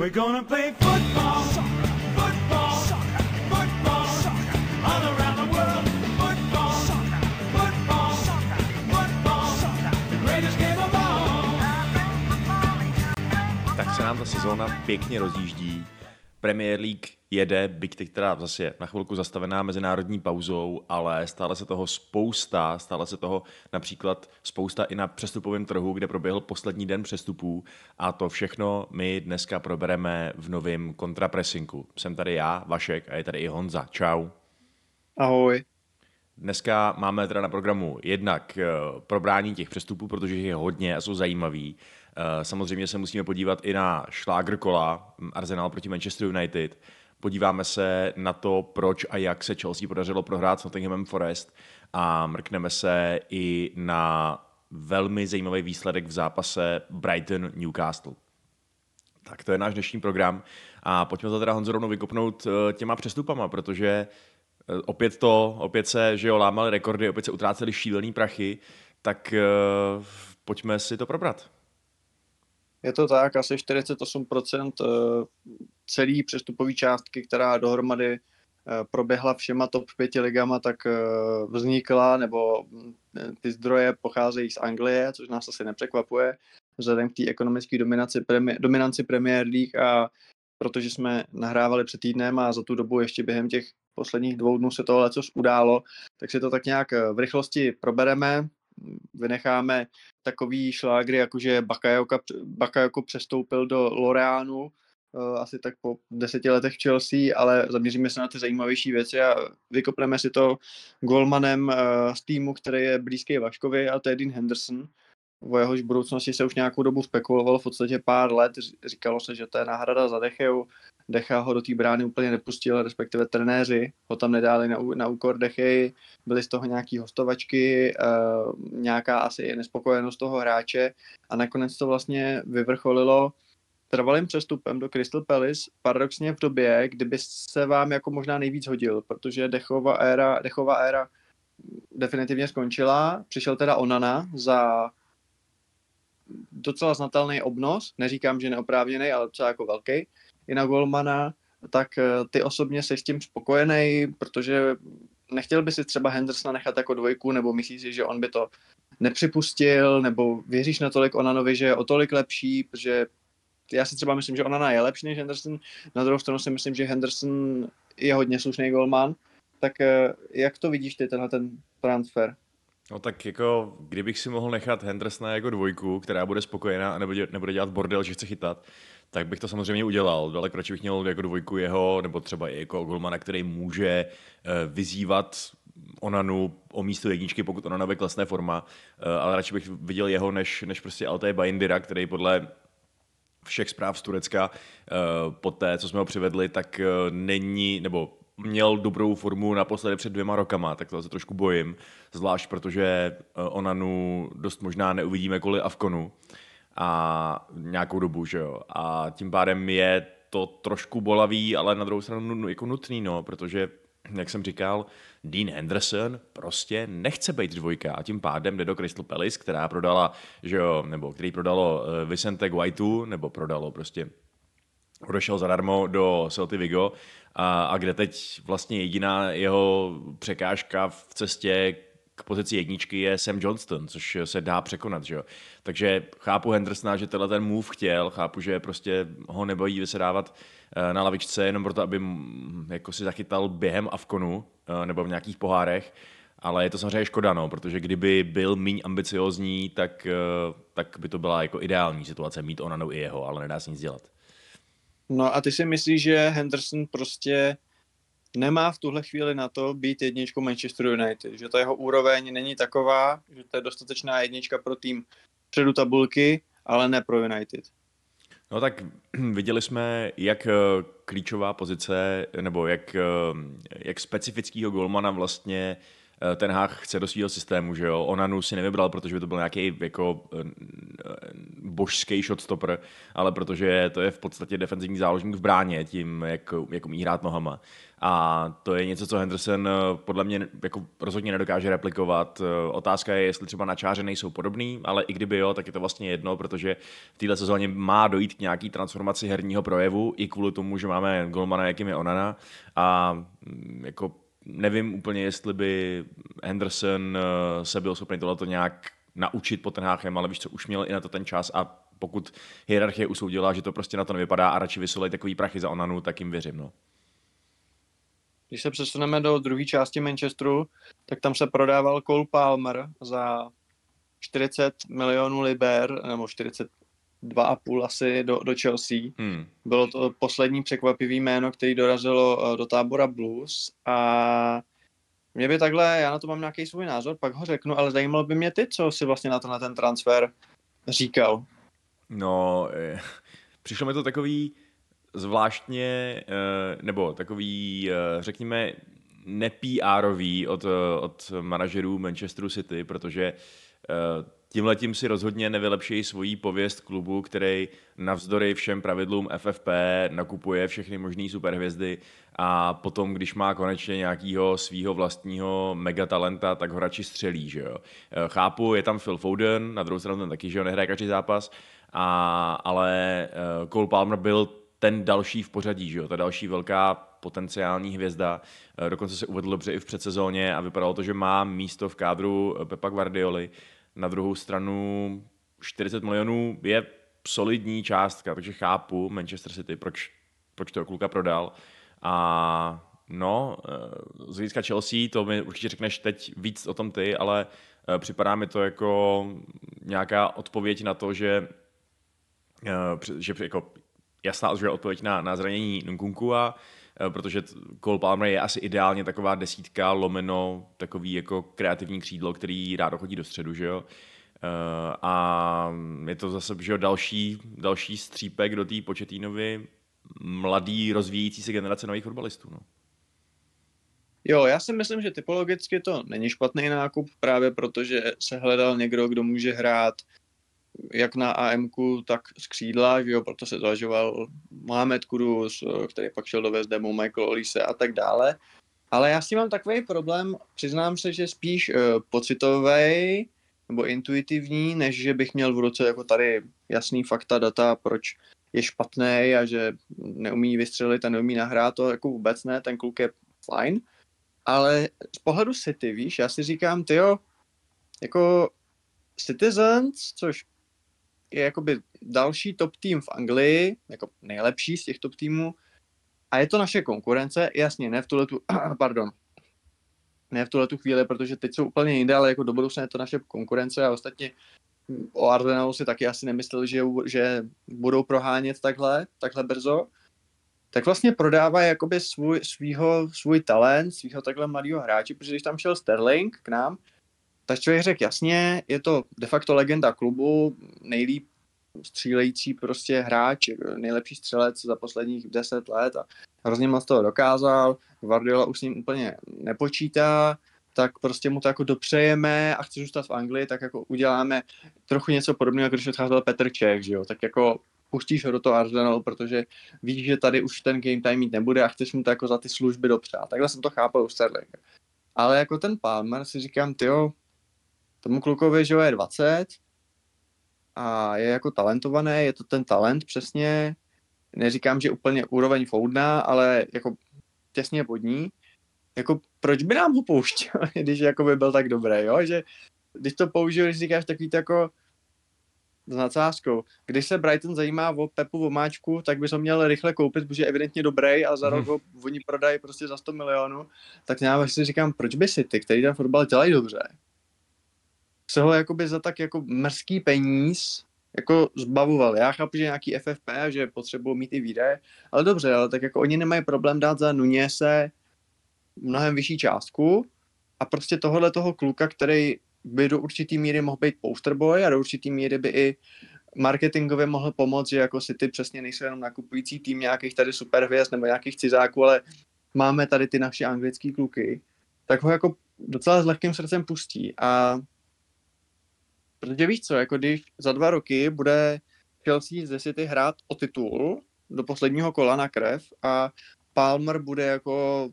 We're gonna play football, football, football, all around the world. Football, football, football, the greatest game of all. Tak se nám ta sezóna pěkně rozjíždí. Premier League jede, byť teď teda zase na chvilku zastavená mezinárodní pauzou, ale stále se toho spousta, stále se toho například spousta i na přestupovém trhu, kde proběhl poslední den přestupů a to všechno my dneska probereme v novém kontrapresinku. Jsem tady já, Vašek a je tady i Honza. Čau. Ahoj. Dneska máme teda na programu jednak eh, probrání těch přestupů, protože je hodně a jsou zajímavý. Eh, Samozřejmě se musíme podívat i na šlágr kola hm, Arsenal proti Manchester United. Podíváme se na to, proč a jak se Chelsea podařilo prohrát s Nottinghamem Forest a mrkneme se i na velmi zajímavý výsledek v zápase Brighton-Newcastle. Tak to je náš dnešní program a pojďme to teda Honzo rovnou vykopnout eh, těma přestupama, protože eh, opět to, opět se, že jo, lámaly rekordy, opět se utrácely šílený prachy, tak pojďme si to probrat. Je to tak, asi 48% eh, celý přestupový částky, která dohromady eh, proběhla všema top 5 ligama, tak eh, vznikla, nebo hm, ty zdroje pocházejí z Anglie, což nás asi nepřekvapuje, vzhledem k té ekonomické dominaci, premi, dominanci Premier League a protože jsme nahrávali před týdnem a za tu dobu ještě během těch posledních dvou dnů se tohle co událo, tak si to tak nějak v rychlosti probereme, vynecháme takový šlágry, jakože Bakayoko, Bakayoko přestoupil do Loreánu, eh, asi tak po deseti letech Chelsea, ale zaměříme se na ty zajímavější věci a vykopneme si to golmanem eh, z týmu, který je blízký Vaškovi a to je Dean Henderson. O jehož budoucnosti se už nějakou dobu spekulovalo, v podstatě pár let. Říkalo se, že to je náhrada za Decheu. Decha ho do té brány úplně nepustil, respektive trenéři ho tam nedali na, na úkor Dechy, byly z toho nějaký hostovačky, uh, nějaká asi nespokojenost toho hráče a nakonec to vlastně vyvrcholilo trvalým přestupem do Crystal Palace, paradoxně v době, kdyby se vám jako možná nejvíc hodil, protože Dechová éra, Dechová éra definitivně skončila, přišel teda Onana za docela znatelný obnos, neříkám, že neoprávněný, ale docela jako velký, i na Golmana, tak eh, ty osobně jsi s tím spokojený, protože nechtěl by si třeba Hendersona nechat jako dvojku, nebo myslíš si, že on by to nepřipustil, nebo věříš natolik Onanovi, že je o tolik lepší, protože já si třeba myslím, že Onana je lepší než Henderson, na druhou stranu si myslím, že Henderson je hodně slušný golman, tak eh, jak to vidíš ty, tenhle ten transfer? No tak jako, kdybych si mohl nechat Hendersona jako dvojku, která bude spokojená a nebude, nebude dělat bordel, že chce chytat, tak bych to samozřejmě udělal. Daleko radši bych měl jako dvojku jeho, nebo třeba i jako golmana, který může eh, vyzývat Onanu o místo jedničky, pokud Onana ve klesné forma, eh, ale radši bych viděl jeho, než, než prostě Altay Bindira, který podle všech zpráv z Turecka eh, po té, co jsme ho přivedli, tak není, nebo měl dobrou formu naposledy před dvěma rokama, tak to se trošku bojím, zvlášť protože Onanu dost možná neuvidíme kvůli Avkonu a nějakou dobu, že jo. A tím pádem je to trošku bolavý, ale na druhou stranu jako nutný, no, protože jak jsem říkal, Dean Henderson prostě nechce být dvojka a tím pádem jde do Crystal Palace, která prodala, že jo, nebo který prodalo eh, Vicente Guaitu, nebo prodalo prostě odešel zadarmo do Celtic Vigo a, a kde teď vlastně jediná jeho překážka v cestě k pozici jedničky je Sam Johnston, což se dá překonat. Že jo? Takže chápu Hendersona, že tenhle ten move chtěl, chápu, že prostě ho nebojí vysedávat eh, na lavičce jenom proto, aby jako si zachytal během Avkonu eh, nebo v nějakých pohárech, ale je to samozřejmě škoda, no, protože kdyby byl méně ambiciozní, tak, eh, tak by to byla jako ideální situace mít Onanu i jeho, ale nedá se nic dělat. No a ty si myslíš, že Henderson prostě nemá v tuhle chvíli na to být jedničkou Manchester United, že ta jeho úroveň není taková, že to je dostatečná jednička pro tým předu tabulky, ale ne pro United. No tak viděli jsme, jak eh, klíčová pozice, nebo jak, eh, jak specifického golmana vlastně ten Hách chce do svého systému, že jo. Onanu si nevybral, protože by to byl nějaký jako božský shotstopper, ale protože to je v podstatě defenzivní záložník v bráně tím, jak, jak umí hrát nohama. A to je něco, co Henderson eh, podle mě jako rozhodně nedokáže replikovat. Eh, Otázka je, jestli třeba na čáře nejsou podobný, ale i kdyby jo, tak je to vlastně jedno, protože v této sezóně má dojít k nějaký transformaci herního projevu, i kvůli tomu, že máme golmana, jakým je Onana. A mm, jako nevím úplně, jestli by Henderson eh, se byl schopný tohleto nějak naučit pod ten háchem, ale víš co, už měl i na to ten čas a pokud hierarchie usoudila, že to prostě na to nevypadá a radši vysolej takový prachy za Onanu, tak jim věřím. No. Když se přesuneme do druhé části Manchesteru, tak tam se prodával Cole Palmer za 40 milionů liber, nebo 42,5 asi do, do Chelsea. Hmm. Bylo to poslední překvapivý jméno, který dorazilo eh, do tábora Blues a mě by takhle, já na to mám nějaký svůj názor, pak ho řeknu, ale zajímalo by mě ty, co si vlastně na to na ten transfer říkal. No, eh, přišlo mi to takový zvláštně, eh, nebo takový, řekněme, ne od, od manažerů Manchesteru City, protože tím letím si rozhodně nevylepší svoji pověst klubu, který navzdory všem pravidlům FFP nakupuje všechny možné superhvězdy a potom, když má konečně nějakého svého vlastního megatalenta, tak ho radši střelí, že jo. Chápu, je tam Phil Foden, na druhou stranu ten taky, že jo, nehraje každý zápas, a, ale Cole Palmer byl ten další v pořadí, že jo, ta další velká potenciální hvězda. Eh, dokonce se uvedl dobře i v předsezóně a vypadalo to, že má místo v kádru eh, Pepa Guardioli. Na druhou stranu 40 milionů je solidní částka, takže chápu Manchester City, proč, proč toho kluka prodal. A no, eh, z hlediska Chelsea, to mi určitě řekneš teď víc o tom ty, ale připadá mi to jako nějaká odpověď na to, že že jako jasná odpověď na, na zranění Nkunku a eh, protože Cole Palmer je asi ideálně taková desítka lomeno, takový jako kreativní křídlo, který rád chodí do středu, že jo. Uh, a je to zase že jo, další, další střípek do té početínovy mladý, rozvíjící se generace nových fotbalistů. No. Jo, já si myslím, že typologicky to není špatný nákup, právě protože se hledal někdo, kdo může hrát jak na AMK, tak z křídla, že jo, proto se zvažoval Mohamed Kudus, který pak šel do West Michael Olise a tak dále. Ale já s tím mám takový problém, přiznám se, že spíš uh, pocitový nebo intuitivní, než že bych měl v ruce jako tady jasný fakta, data, proč je špatný a že neumí vystřelit a neumí nahrát, to jako vůbec ne, ten kluk je fajn. Ale z pohledu City, víš, já si říkám, tyjo, jako Citizens, což je jakoby další top tým v Anglii, jako nejlepší z těch top týmů, a je to naše konkurence, jasně, ne v tuhle tu, pardon, ne v tuhle tu chvíli, protože teď jsou úplně jinde, ale jako do budoucna je to naše konkurence a ostatně o Arsenalu si taky asi nemysleli, že, že budou prohánět takhle, takhle brzo, tak vlastně prodává jakoby svůj, svýho, svůj talent, svýho takhle mladého hráče, protože když tam šel Sterling k nám, tak člověk řekl jasně, je to de facto legenda klubu, nejlíp střílející prostě hráč, nejlepší střelec za posledních deset let a hrozně moc toho dokázal, Guardiola už s ním úplně nepočítá, tak prostě mu to jako dopřejeme a chce zůstat v Anglii, tak jako uděláme trochu něco podobného, jako když odcházel Petr Čech, že jo, tak jako pustíš ho do toho Arsenalu, protože víš, že tady už ten game time mít nebude a chceš mu to jako za ty služby dopřát. Takhle jsem to chápal u Sterling. Ale jako ten Palmer si říkám, tyjo, tomu klukovi, že je 20 a je jako talentovaný, je to ten talent přesně, neříkám, že úplně úroveň Foudna, ale jako těsně pod ní, jako proč by nám ho pouštěl, když jako by byl tak dobrý, jo, že když to použiju, když říkáš takový to jako s nadsázkou. Když se Brighton zajímá o Pepu Vomáčku, tak by ho měl rychle koupit, protože je evidentně dobrý a za rok ho oni prodají prostě za 100 milionů. Tak já si říkám, proč by si ty, který ten fotbal dělají dobře, se ho jakoby za tak jako mrzký peníz jako zbavoval. Já chápu, že nějaký FFP, že potřebují mít i výdaje, ale dobře, ale tak jako oni nemají problém dát za se mnohem vyšší částku a prostě tohle toho kluka, který by do určitý míry mohl být posterboy a do určitý míry by i marketingově mohl pomoct, že jako si ty přesně nejsou jenom nakupující tým nějakých tady superhvězd nebo nějakých cizáků, ale máme tady ty naše anglické kluky, tak ho jako docela s lehkým srdcem pustí a Protože víš co, jako když za dva roky bude Chelsea ze City hrát o titul do posledního kola na krev a Palmer bude jako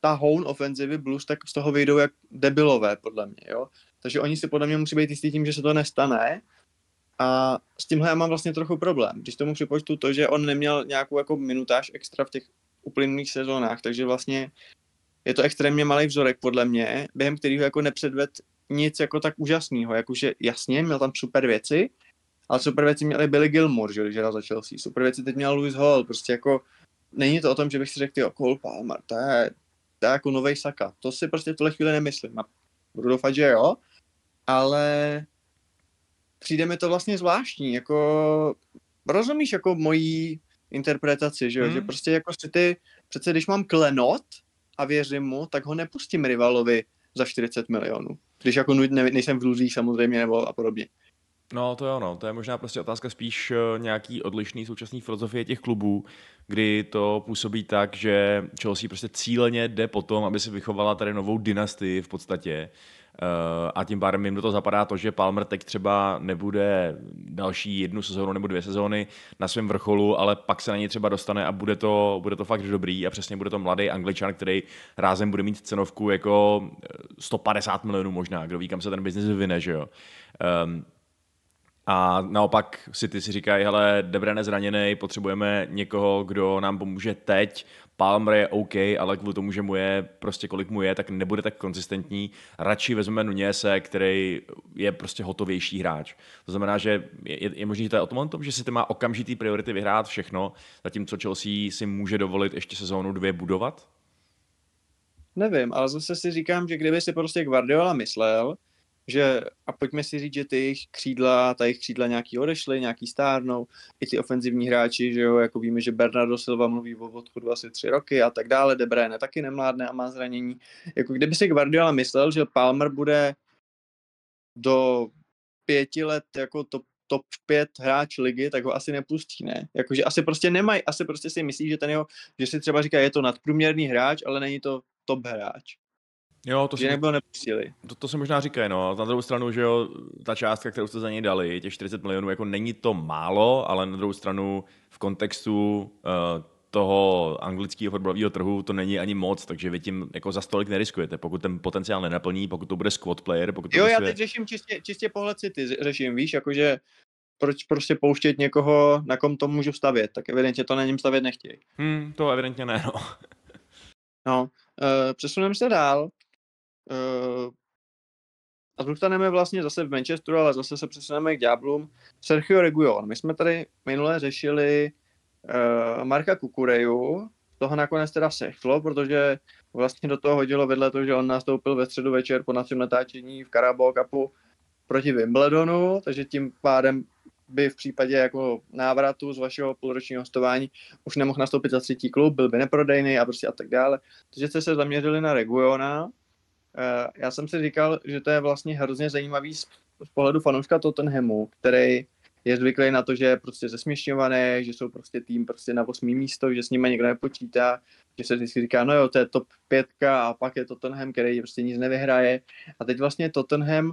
ta hone ofenzivy Blues, tak z toho vyjdou jak debilové, podle mě, jo. Takže oni si podle mě musí být jistý tím, že se to nestane. A s tímhle já mám vlastně trochu problém. Když tomu připočtu to, že on neměl nějakou jako minutáž extra v těch uplynulých sezónách, takže vlastně je to extrémně malý vzorek podle mě, během kterého jako nepředved nic jako tak úžasného, jakože jasně, měl tam super věci, ale super věci měli Billy Gilmore, že, když hrál za Chelsea, super věci teď měl Louis Hall, prostě jako není to o tom, že bych si řekl, jo, Cole Palmer, to je, to je jako novej Saka, to si prostě v tuhle chvíli nemyslím a budu doufat, že jo, ale přijde mi to vlastně zvláštní, jako rozumíš jako mojí interpretaci, že jo, hmm. že prostě jako si ty, přece když mám klenot a věřím mu, tak ho nepustím rivalovi za 40 milionů. Když jako ne, nejsem v dluzích samozřejmě nebo a podobně. No to jo, no. to je možná prostě otázka spíš eh, nějaký odlišný současný filozofie těch klubů, kdy to působí tak, že Chelsea prostě cíleně jde po tom, aby se vychovala tady novou dynastii v podstatě Eh, a tím pádem jim do toho zapadá to, že Palmer teď třeba nebude další jednu sezónu nebo dvě sezóny na svém vrcholu, ale pak se na něj třeba dostane a bude to, bude to fakt dobrý a přesně bude to mladý angličan, který rázem bude mít cenovku jako 150 milionů možná, kdo ví, kam se ten biznis vyvine, že jo. Um, a naopak si ty si říkají, hele, Debrane zraněný, potřebujeme někoho, kdo nám pomůže teď, Palmer je OK, ale kvůli tomu, že mu je prostě kolik mu je, tak nebude tak konzistentní. Radši vezmeme Nunese, který je prostě hotovější hráč. To znamená, že je, je možné, že to je o tom, tom, že si ty má okamžitý priority vyhrát všechno, zatímco Chelsea si může dovolit ještě sezónu dvě budovat? Nevím, ale zase si říkám, že kdyby si prostě Guardiola myslel, že a pojďme si říct, že ty jejich křídla, ta jejich křídla nějaký odešly, nějaký stárnou, i ty ofenzivní hráči, že jo, jako víme, že Bernardo Silva mluví o odchodu asi tři roky a tak dále, De Bruyne taky nemládne a má zranění. Jako kdyby si Guardiola myslel, že Palmer bude do pěti let jako top, top 5 hráč ligy, tak ho asi nepustí, ne? Jakože asi prostě nemají, asi prostě si myslí, že ten jeho, že si třeba říká, je to nadprůměrný hráč, ale není to top hráč. Jo, to že si, nebylo nepustili. To, to se možná říká, no. Na druhou stranu, že jo, ta částka, kterou jste za něj dali, těch 40 milionů, jako není to málo, ale na druhou stranu v kontextu uh, toho anglického fotbalového trhu to není ani moc, takže vy tím jako za stolik neriskujete, pokud ten potenciál nenaplní, pokud to bude squad player, pokud to Jo, já teď řeším čistě, čistě pohled City, řeším, víš, jakože proč prostě pouštět někoho, na kom to můžu stavět, tak evidentně to na něm stavět nechtějí. Hmm, to evidentně ne, no. no, uh, přesuneme se dál. Uh, a zůstaneme vlastně zase v Manchesteru, ale zase se přesuneme k Diablům. Sergio Reguilon. My jsme tady minule řešili uh, Marka Kukureju, toho nakonec teda sechlo, protože vlastně do toho hodilo vedle to, že on nastoupil ve středu večer po našem natáčení v Carabao Cupu proti Wimbledonu, takže tím pádem by v případě jako návratu z vašeho půlročního hostování už nemohl nastoupit za třetí klub, byl by neprodejný a prostě a tak dále. Takže jste se zaměřili na Reguiona, Eh, já jsem si říkal, že to je vlastně hrozně zajímavý z, z pohledu fanouška Tottenhamu, který je zvyklý na to, že je prostě zesměšňovaný, že jsou prostě tým prostě na 8. místo, že s nimi někdo nepočítá, že se vždycky říká, no jo, to je top pětka a pak je Tottenham, který prostě nic nevyhraje. A teď vlastně Tottenham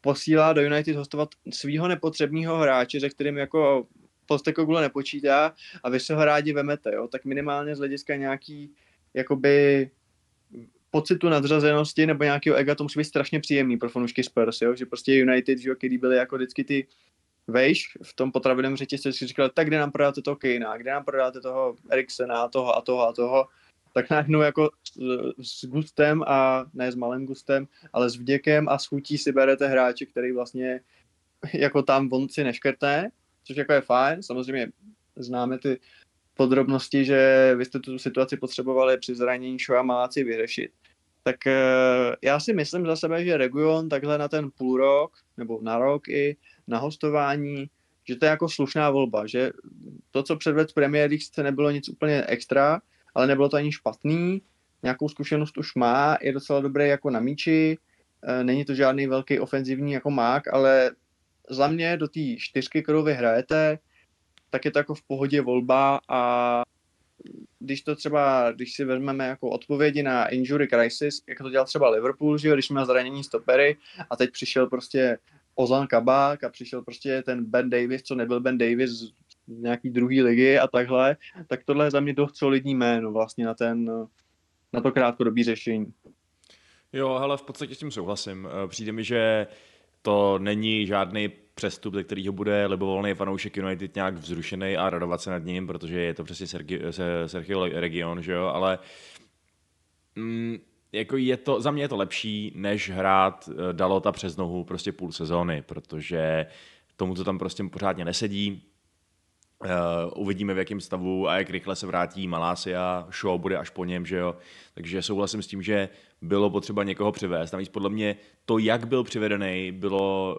posílá do United hostovat svého nepotřebného hráče, se kterým jako Postekoglu nepočítá a vy se ho rádi vemete, jo? tak minimálně z hlediska nějaký jakoby pocitu nadřazenosti nebo nějakého ega, to musí být strašně příjemný pro fanoušky Spurs, jo? že prostě United, že jo, který byli jako vždycky ty vejš v tom potravinovém řetězci, si říkal, tak kde nám prodáte toho Kejna, kde nám prodáte toho Eriksena, toho a toho a toho, tak najednou jako s, s gustem a ne s malým gustem, ale s vděkem a s chutí si berete hráče, který vlastně jako tam on si neškrtne, což jako je fajn, samozřejmě známe ty podrobnosti, že vy jste tu situaci potřebovali při zranění Shoa Maláci vyřešit. Tak eh, já si myslím za sebe, že Region takhle na ten půl rok, nebo na rok i na hostování, že to je jako slušná volba, že to, co předved v Premier League, nebylo nic úplně extra, ale nebylo to ani špatný, nějakou zkušenost už má, je docela dobrý jako na míči, eh, není to žádný velký ofenzivní jako mák, ale za mě do té čtyřky, kterou vy hrajete, tak je to jako v pohodě volba a když to třeba, když si vezmeme jako odpovědi na injury crisis, jak to dělal třeba Liverpool, že jo, když měl zranění stopery a teď přišel prostě Ozan Kabák a přišel prostě ten Ben Davis, co nebyl Ben Davis z nějaký druhý ligy a takhle, tak tohle je za mě dost solidní jméno vlastně na ten, na to krátkodobý řešení. Jo, ale v podstatě s tím souhlasím. Eh, Přijde mi, že to není žádný přestup, ze kterého bude libovolný fanoušek United nějak vzrušený a radovat se nad ním, protože je to přesně Sergio, Se- Sergio Region, že jo, ale mm, jako je to, za mě je to lepší, než hrát eh, Dalota přes nohu prostě půl sezóny, protože tomu to tam prostě pořádně nesedí. Uh, uvidíme, v jakém stavu a jak rychle se vrátí Malásia, show bude až po něm, že jo. Takže souhlasím s tím, že bylo potřeba někoho přivést. Navíc podle mě to, jak byl přivedený, bylo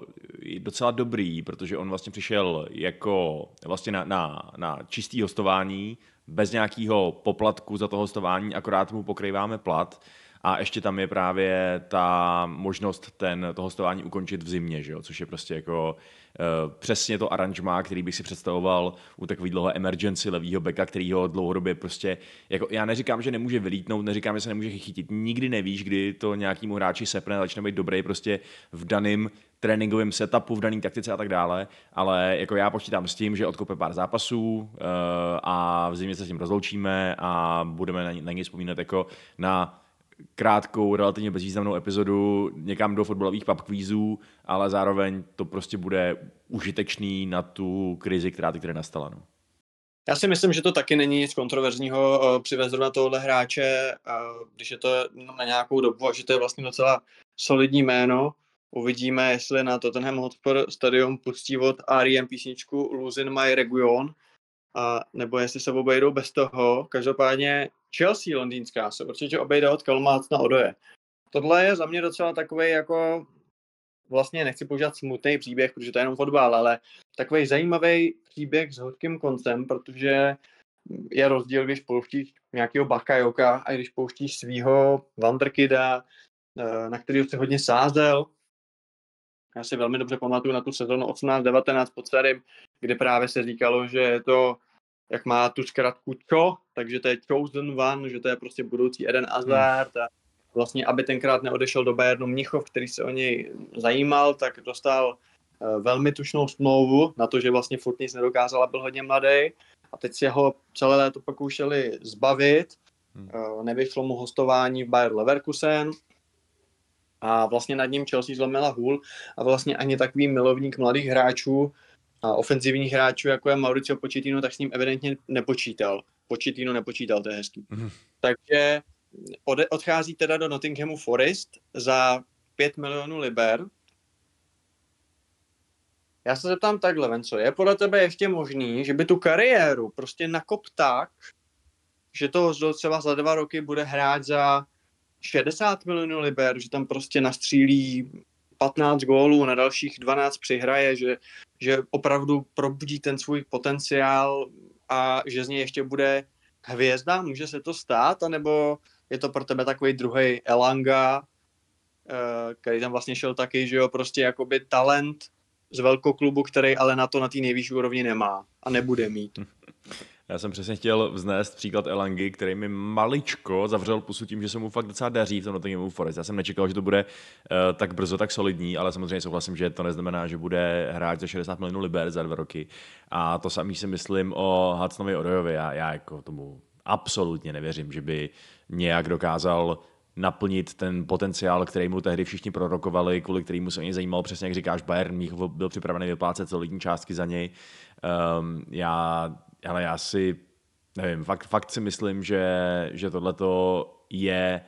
docela dobrý, protože on vlastně přišel jako vlastně na, na, na čistý hostování, bez nějakého poplatku za to hostování, akorát mu pokrýváme plat a ještě tam je právě ta možnost ten, to hostování ukončit v zimě, že jo? což je prostě jako uh, přesně to aranžmá, který bych si představoval u takového emergency levýho beka, který ho dlouhodobě prostě, jako já neříkám, že nemůže vylítnout, neříkám, že se nemůže chytit, nikdy nevíš, kdy to nějakýmu hráči sepne, začne být dobrý prostě v daném tréninkovém setupu, v dané taktice a tak dále, ale jako já počítám s tím, že odkope pár zápasů uh, a v zimě se s tím rozloučíme a budeme na, na něj vzpomínat jako na krátkou, relativně bezvýznamnou epizodu někam do fotbalových pub kvízů, ale zároveň to prostě bude užitečný na tu krizi, která teď nastala. No. Já si myslím, že to taky není nic kontroverzního eh, přivést zrovna tohle hráče, když je to na nějakou dobu a že to je vlastně docela solidní jméno. Uvidíme, jestli na Tottenham Hotspur stadion pustí od R.E.M. písničku Losing My Region, a nebo jestli se obejdou bez toho. Každopádně Chelsea londýnská se určitě obejde od Kalmác na Odoje. Tohle je za mě docela takový jako vlastně nechci používat smutný příběh, protože to je jenom fotbal, ale takový zajímavý příběh s hodkým koncem, protože je rozdíl, když pouštíš nějakého Bakajoka a když pouštíš svého Vanderkida, eh, na kterého se hodně sázel. Já si velmi dobře pamatuju na tu sezonu 18-19 pod starým, kde právě se říkalo, že je to, jak má tu zkratku čo, takže to je chosen one, že to je prostě budoucí Eden Hazard a vlastně, aby tenkrát neodešel do Bayernu Mnichov, který se o něj zajímal, tak dostal eh, velmi tučnou smlouvu na to, že vlastně furt nic nedokázal a byl hodně mladý. A teď si ho celé léto pokoušeli zbavit. Hmm. Eh, Nevyšlo mu hostování v Bayer Leverkusen a vlastně nad ním Chelsea zlomila hůl a vlastně ani takový milovník mladých hráčů a ofenzivních hráčů, jako je Mauricio Pochettino, tak s ním evidentně nepočítal. Pochettino nepočítal, to je hezký. Mhm. Takže ode, odchází teda do Nottinghamu Forest za 5 milionů liber. Já se zeptám takhle, Venco, je podle tebe ještě možný, že by tu kariéru prostě nakop tak, že to třeba za dva roky bude hrát za 60 milionů liber, že tam prostě nastřílí 15 gólů, na dalších 12 přihraje, že, že opravdu probudí ten svůj potenciál a že z něj ještě bude hvězda, může se to stát, anebo je to pro tebe takový druhý Elanga, eh, který tam vlastně šel taky, že jo, prostě jakoby talent z velkoklubu, který ale na to na té nejvyšší úrovni nemá a nebude mít. Já jsem přesně chtěl vznést příklad Elangy, který mi maličko zavřel pusu tím, že se mu fakt docela daří v tom Nottinghamu Forest. Já jsem nečekal, že to bude uh, tak brzo, tak solidní, ale samozřejmě souhlasím, že to neznamená, že bude hrát za 60 milionů liber za dva roky. A to samý si myslím o Hudsonovi Odojovi. Já, já jako tomu absolutně nevěřím, že by nějak dokázal naplnit ten potenciál, který mu tehdy všichni prorokovali, kvůli kterému se o něj zajímal, přesně jak říkáš, Bayern Mnichov byl připravený vyplácet solidní částky za něj. Um, já, ale já si, nevím, fakt, fakt si myslím, že, že tohleto je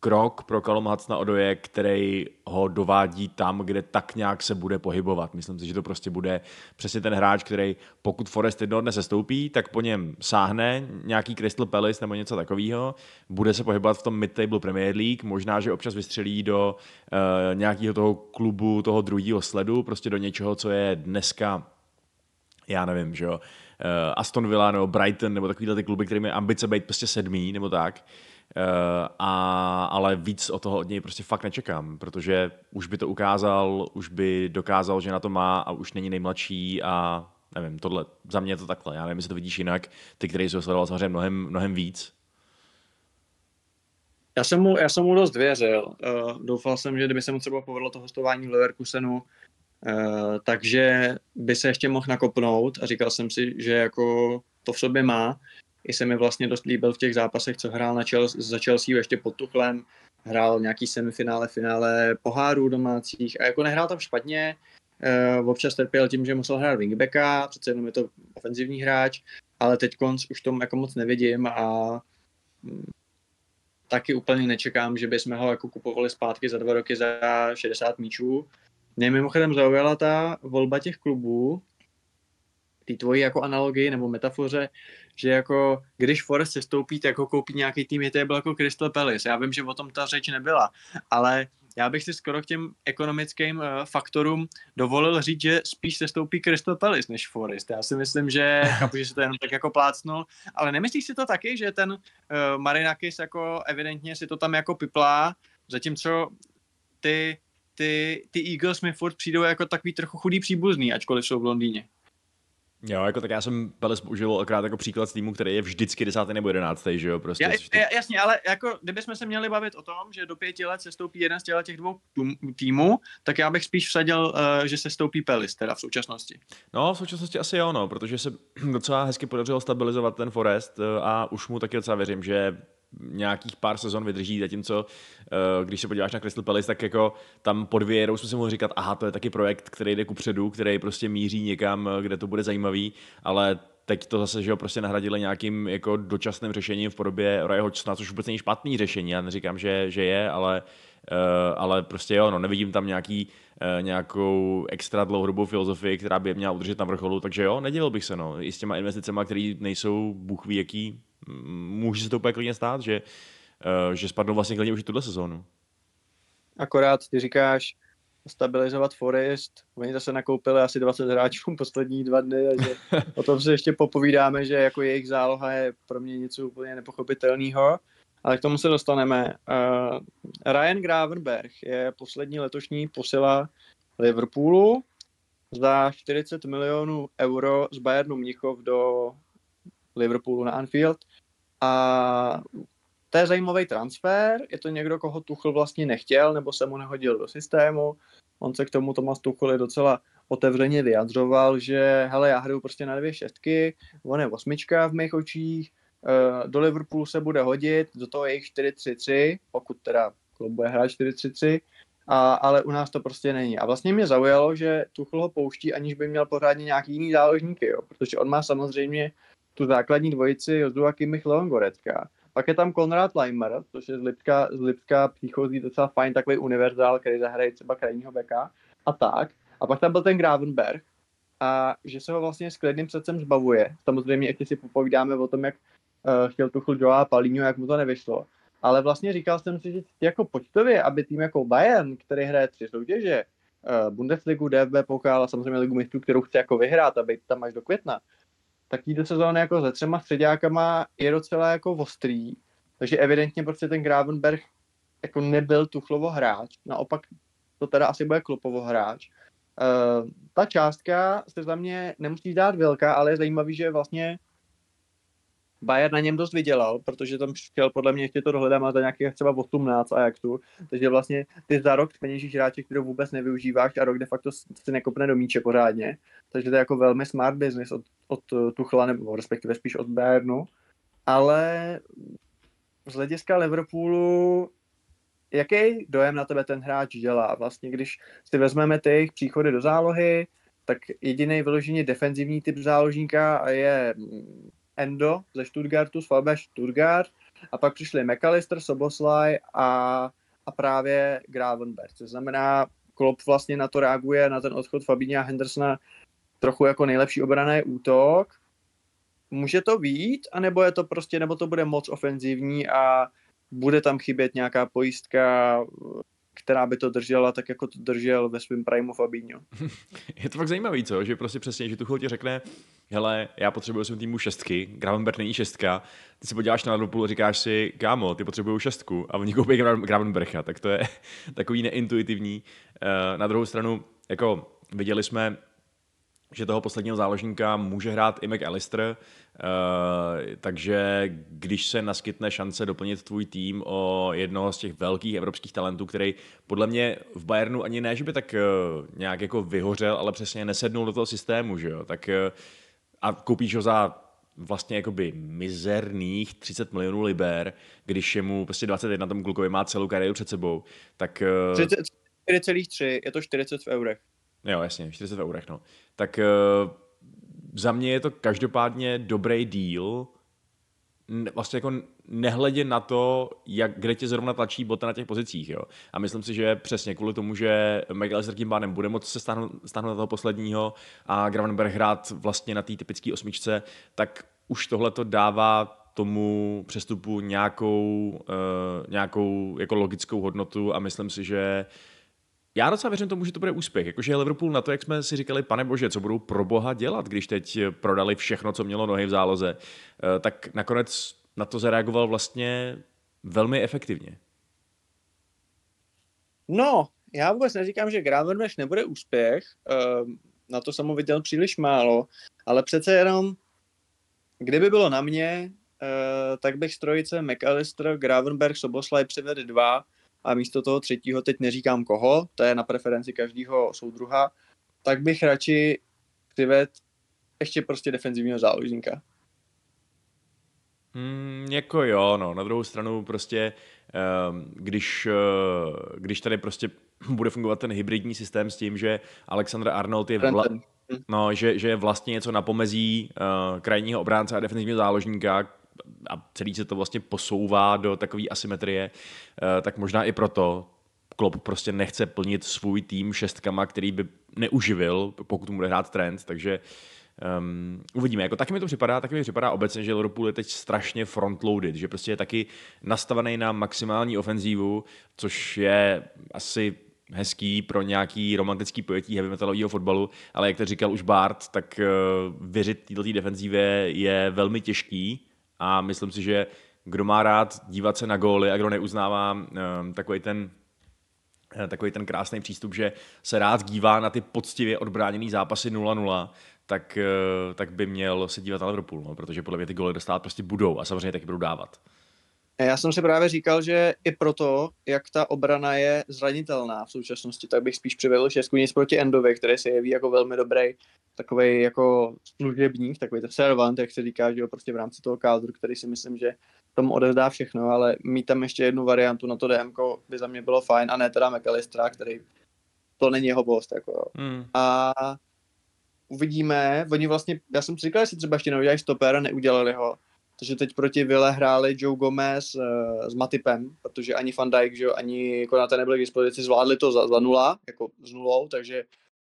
krok pro Hudsona Odoje, který ho dovádí tam, kde tak nějak se bude pohybovat. Myslím si, že to prostě bude přesně ten hráč, který pokud Forest jednoho dne se stoupí, tak po něm sáhne nějaký Crystal Palace nebo něco takového, bude se pohybovat v tom mid-table Premier League, možná, že občas vystřelí do uh, nějakého toho klubu, toho druhého sledu, prostě do něčeho, co je dneska já nevím, že jo, uh, Aston Villa nebo Brighton nebo takovýhle ty kluby, kterým je ambice být prostě sedmý nebo tak. Uh, a, ale víc o toho od něj prostě fakt nečekám, protože už by to ukázal, už by dokázal, že na to má a už není nejmladší a nevím, tohle, za mě je to takhle, já nevím, jestli to vidíš jinak, ty, který ho sledoval samozřejmě mnohem, mnohem víc. Já jsem mu, já jsem mu dost věřil. Uh, doufal jsem, že kdyby se mu třeba povedlo to hostování v Leverkusenu, takže by se ještě mohl nakopnout a říkal jsem si, že jako to v sobě má. I se mi vlastně dost líbil v těch zápasech, co hrál na Chelsea, za Chelsea ještě pod Tuchlem. Hrál nějaký semifinále, finále pohárů domácích a jako nehrál tam špatně. Uh, občas trpěl tím, že musel hrát wingbacka, přece jenom je to ofenzivní hráč, ale teď konc už tom jako moc nevidím a mm, taky úplně nečekám, že bychom ho jako kupovali zpátky za dva roky za 60 míčů. Mě mimochodem zaujala ta volba těch klubů, ty tvoji jako analogii nebo metafoře, že jako když Forest se stoupí, tak ho koupí nějaký tým, je to byl jako Crystal Palace. Já vím, že o tom ta řeč nebyla, ale já bych si skoro k těm ekonomickým uh, faktorům dovolil říct, že spíš se stoupí Crystal Palace než Forest. Já si myslím, že, chápu, že se to jenom tak jako plácnul, ale nemyslíš si to taky, že ten uh, Marinakis jako evidentně si to tam jako piplá, zatímco ty, ty, ty Eagles mi furt přijdou jako takový trochu chudý příbuzný, ačkoliv jsou v Londýně. Jo, jako tak já jsem Peles použil akorát jako příklad z týmu, který je vždycky desátý nebo jedenáctý, že jo, prostě. Já, já, jasně, ale jako kdybychom se měli bavit o tom, že do pěti let se stoupí jeden z těch dvou týmů, tak já bych spíš vsadil, uh, že se stoupí Pelis teda v současnosti. No, v současnosti asi jo, no, protože se docela hezky podařilo stabilizovat ten Forest uh, a už mu taky docela věřím, že nějakých pár sezon vydrží, zatímco eh, když se podíváš na Crystal Palace, tak jako tam pod Vieirou jsme si mohli říkat, aha, to je taky projekt, který jde kupředu, který prostě míří někam, eh, kde to bude zajímavý, ale teď to zase, že ho prostě nahradili nějakým jako dočasným řešením v podobě Roy Hodgsona, což vůbec není špatný řešení, já neříkám, že, že je, ale, uh, ale prostě jo, no, nevidím tam nějaký, nějakou extra dlouhodobou filozofii, která by je měla udržet na vrcholu, takže jo, nedivil bych se, no, i s těma investicemi, které nejsou bůh ví jaký, může se to úplně klidně stát, že, uh, že spadnou vlastně klidně už i tuhle sezónu. Akorát ty říkáš, stabilizovat Forest. Oni zase nakoupili asi 20 hráčů poslední dva dny, takže o tom se ještě popovídáme, že jako jejich záloha je pro mě něco úplně nepochopitelného. Ale k tomu se dostaneme. Uh, Ryan Gravenberg je poslední letošní posila Liverpoolu za 40 milionů euro z Bayernu Mnichov do Liverpoolu na Anfield. A to je zajímavý transfer, je to někdo, koho Tuchl vlastně nechtěl, nebo se mu nehodil do systému. On se k tomu Tomas Tuchl docela otevřeně vyjadřoval, že hele, já hraju prostě na dvě šestky, on je osmička v mých očích, eh, do Liverpoolu se bude hodit, do toho je jich 4-3-3, pokud teda klub bude hrát 4-3-3, a, ale u nás to prostě není. A vlastně mě zaujalo, že Tuchl ho pouští, aniž by měl pořádně nějaký jiný záložníky, jo? protože on má samozřejmě tu základní dvojici Jozua Kimich Leon Goretzka. Pak je tam Konrad Leimer, což je z Lipska, z Lipska příchozí docela fajn takový univerzál, který zahraje třeba krajního beka a tak. A pak tam byl ten Gravenberg, a že se ho vlastně s klidným srdcem zbavuje. Samozřejmě ještě si popovídáme o tom, jak uh, chtěl Tuchl Joa Palíňu, jak mu to nevyšlo. Ale vlastně říkal jsem si, že jako počtově, aby tým jako Bayern, který hraje tři soutěže, uh, Bundesligu, DFB pokal a samozřejmě ligu mistrů, kterou chce jako vyhrát a být tam až do května, tak do sezóny jako se třema středákama je docela jako ostrý. Takže evidentně prostě ten Gravenberg jako nebyl Tuchlovo hráč. Naopak to teda asi bude Klopovo hráč. Uh, ta částka se za mě nemusí dát velká, ale je zajímavý, že vlastně Bayern na něm dost vydělal, protože tam chtěl podle mě ještě to dohledám a za nějakých třeba 18 Ajaxu, takže vlastně ty za rok peněžíš hráče, kterou vůbec nevyužíváš a rok de facto si nekopne do míče pořádně, takže to je jako velmi smart business od, od Tuchla, nebo respektive spíš od Bayernu, ale z hlediska Liverpoolu jaký dojem na tebe ten hráč dělá? Vlastně, když si vezmeme ty jejich příchody do zálohy, tak jediný vyloženě defenzivní typ záložníka je Endo ze Stuttgartu, z VB Stuttgart a pak přišli McAllister, Soboslaj a, a právě Gravenberg. To znamená, Klopp vlastně na to reaguje, na ten odchod Fabíňa Hendersona trochu jako nejlepší obraný útok. Může to být, anebo je to prostě, nebo to bude moc ofenzivní a bude tam chybět nějaká pojistka, která by to držela tak, jako to držel ve svém primu Fabinho. Je to fakt zajímavý, co? Že prostě přesně, že tu ti řekne, hele, já potřebuji svým týmu šestky, Gravenberg není šestka, ty se podíváš na Liverpool a říkáš si, kámo, ty potřebují šestku a oni koupí Gravenbercha, tak to je takový neintuitivní. Eh, na druhou stranu, jako viděli jsme že toho posledního záložníka může hrát i McAllister, uh, takže když se naskytne šance doplnit tvůj tým o jednoho z těch velkých evropských talentů, který podle mě v Bayernu ani ne, že by tak uh, nějak jako vyhořel, ale přesně nesednul do toho systému, že jo, tak uh, a koupíš ho za vlastně jakoby mizerných 30 milionů liber, když je mu prostě 21, tomu klukovi má celou kariéru před sebou, tak... Uh, 4,3, je to 40 v eurech. Jo, jasně, 40 v eurech, no. Tak uh, za mě je to každopádně dobrý deal, vlastně jako nehledě na to, jak, kde tě zrovna tlačí bota na těch pozicích. Jo. A myslím si, že přesně kvůli tomu, že McAllister tím pádem bude moct se stáhnout, stáhnout na toho posledního a Gravenberg hrát vlastně na té typické osmičce, tak už tohle to dává tomu přestupu nějakou, uh, nějakou jako logickou hodnotu a myslím si, že uh, já docela věřím tomu, že to bude úspěch. Jakože Liverpool na to, jak jsme si říkali, pane bože, co budou pro boha dělat, když teď prodali všechno, co mělo nohy v záloze, eh, tak nakonec na to zareagoval vlastně velmi efektivně. No, já vůbec neříkám, že Gravenberch nebude úspěch, ehm, na to jsem viděl příliš málo, ale přece jenom, kdyby bylo na mě, eh, tak bych strojice McAllister, Gravenberg, Soboslaj přivedl dva a místo toho třetího, teď neříkám koho, to je na preferenci každého soudruha, tak bych radši přived ještě prostě defenzivního záložníka. Hmm, jako jo, no. Na druhou stranu prostě, um, když, uh, když tady prostě bude fungovat ten hybridní systém s tím, že Alexander Arnold je vla... no, že, že je vlastně něco na pomezí uh, krajního obránce a defenzivního záložníka, a celý se to vlastně posouvá do takové asymetrie, eh, tak možná i proto Klopp prostě nechce plnit svůj tým šestkama, který by neuživil, pokud mu bude hrát trend, takže Um, uvidíme. Jako taky mi to připadá, taky mi připadá obecně, že Liverpool je teď strašně frontloaded, že prostě je taky nastavený na maximální ofenzívu, což je asi hezký pro nějaký romantický pojetí heavy metalového fotbalu, ale jak to říkal už Bart, tak uh, věřit této defenzívě je velmi těžký a myslím si, že kdo má rád dívat se na góly a kdo neuznává um, takový ten eh, takový ten krásný přístup, že se rád dívá na ty poctivě odbráněné zápasy 0-0, tak, uh, tak by měl se dívat na Liverpool, no, protože podle mě ty góly dostat prostě budou a samozřejmě taky budou dávat. Já jsem si právě říkal, že i proto, jak ta obrana je zranitelná v současnosti, tak bych spíš přivedl šestku nic proti Endovi, který se jeví jako velmi dobrý, takový jako služebník, takový ten servant, jak se říká, že jo, prostě v rámci toho kádru, který si myslím, že tomu odevzdá všechno, ale mít tam ještě jednu variantu na to DM by za mě bylo fajn, a ne teda McAllistera, který to není jeho post, jako jo. Hmm. A uvidíme, oni vlastně, já jsem si říkal, jestli třeba ještě neudělají stopera, neudělali ho, takže teď proti Vile hráli Joe Gomez uh, s Matipem, protože ani Van Dijk, že, ani Konate nebyli k dispozici, zvládli to za, za nula, jako s nulou, takže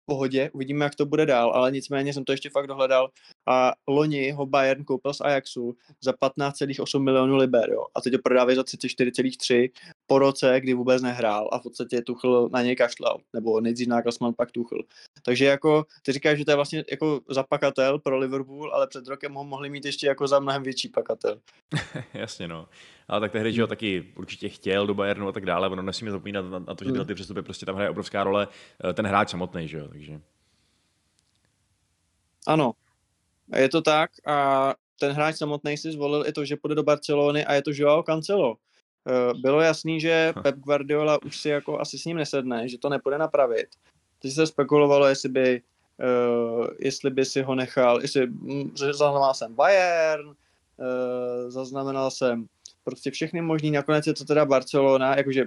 pohodě, uvidíme, jak to bude dál, ale nicméně jsem to ještě fakt dohledal a loni ho Bayern koupil z Ajaxu za 15,8 milionů liber, jo, a teď ho prodávají za 34,3 po roce, kdy vůbec nehrál a v podstatě Tuchl na něj kašlal, nebo nejdřív Nagelsmann, pak Tuchl. Takže jako, ty říkáš, že to je vlastně jako zapakatel pro Liverpool, ale před rokem ho mohli mít ještě jako za mnohem větší pakatel. Jasně, no. Ale tak tehdy, že ho hmm. taky určitě chtěl do Bayernu a tak dále, ono nesmíme zapomínat na, na to, že tyhle hmm. ty přestupy prostě tam hraje obrovská role eh, ten hráč samotný, že jo, takže. Ano, je to tak a ten hráč samotný si zvolil i to, že půjde do Barcelony a je to Joao Cancelo. Eh, bylo jasný, že Pep Guardiola už si jako asi s ním nesedne, že to nepůjde napravit. Teď se spekulovalo, jestli by, uh, jestli by si ho nechal, jestli hm, zaznamenal jsem Bayern, uh, zaznamenal jsem prostě všechny možný, nakonec je to teda Barcelona, jakože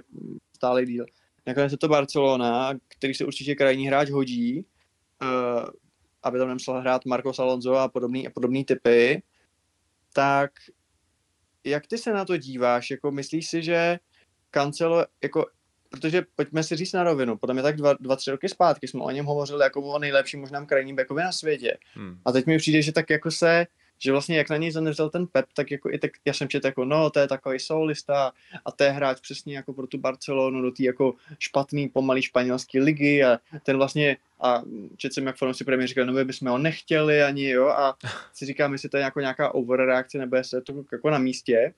stále díl. Nakonec je to Barcelona, který se určitě krajní hráč hodí, uh, aby tam nemusel hrát Marcos Alonso a podobný, a podobný typy, tak jak ty se na to díváš? Jako myslíš si, že Cancelo, jako, protože pojďme si říct na rovinu, podle mě tak dva, dva, tři roky zpátky jsme o něm hovořili jako o nejlepším možném krajním backovi na světě. Hmm. A teď mi přijde, že tak jako se že vlastně jak na něj zanevřel ten Pep, tak jako i tak, já jsem četl jako, no, to je takový solista a to je hráč přesně jako pro tu Barcelonu do té jako špatný, pomalý španělské ligy a ten vlastně, a četl jsem, jak fanoušci premiér říkali, no my bychom ho nechtěli ani, jo, a si říkám, jestli to je jako nějaká overreakce, nebo jestli je to jako na místě.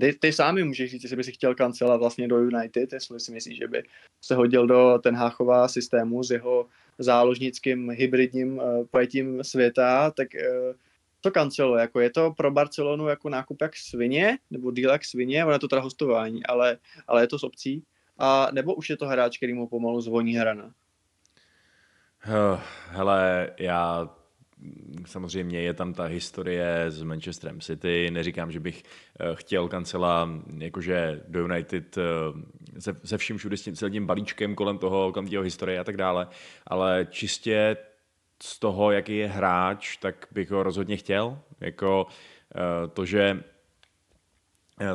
Ty, ty sám můžeš říct, jestli by si chtěl kancelovat vlastně do United, jestli si myslíš, že by se hodil do ten Háchová systému s jeho záložnickým hybridním uh, pojetím světa, tak uh, to kancelo, jako je to pro Barcelonu jako nákup jak svině, nebo díl jak svině, ono je to teda hostování, ale, ale je to s obcí, a nebo už je to hráč, který mu pomalu zvoní hrana? Hele, já samozřejmě je tam ta historie s Manchesterem City, neříkám, že bych eh, chtěl kancela jakože do United eh, se, se vším všude s tím, celým balíčkem kolem toho, kolem jeho historie a tak dále, ale čistě z toho, jaký je hráč, tak bych ho rozhodně chtěl. Jako eh, to, že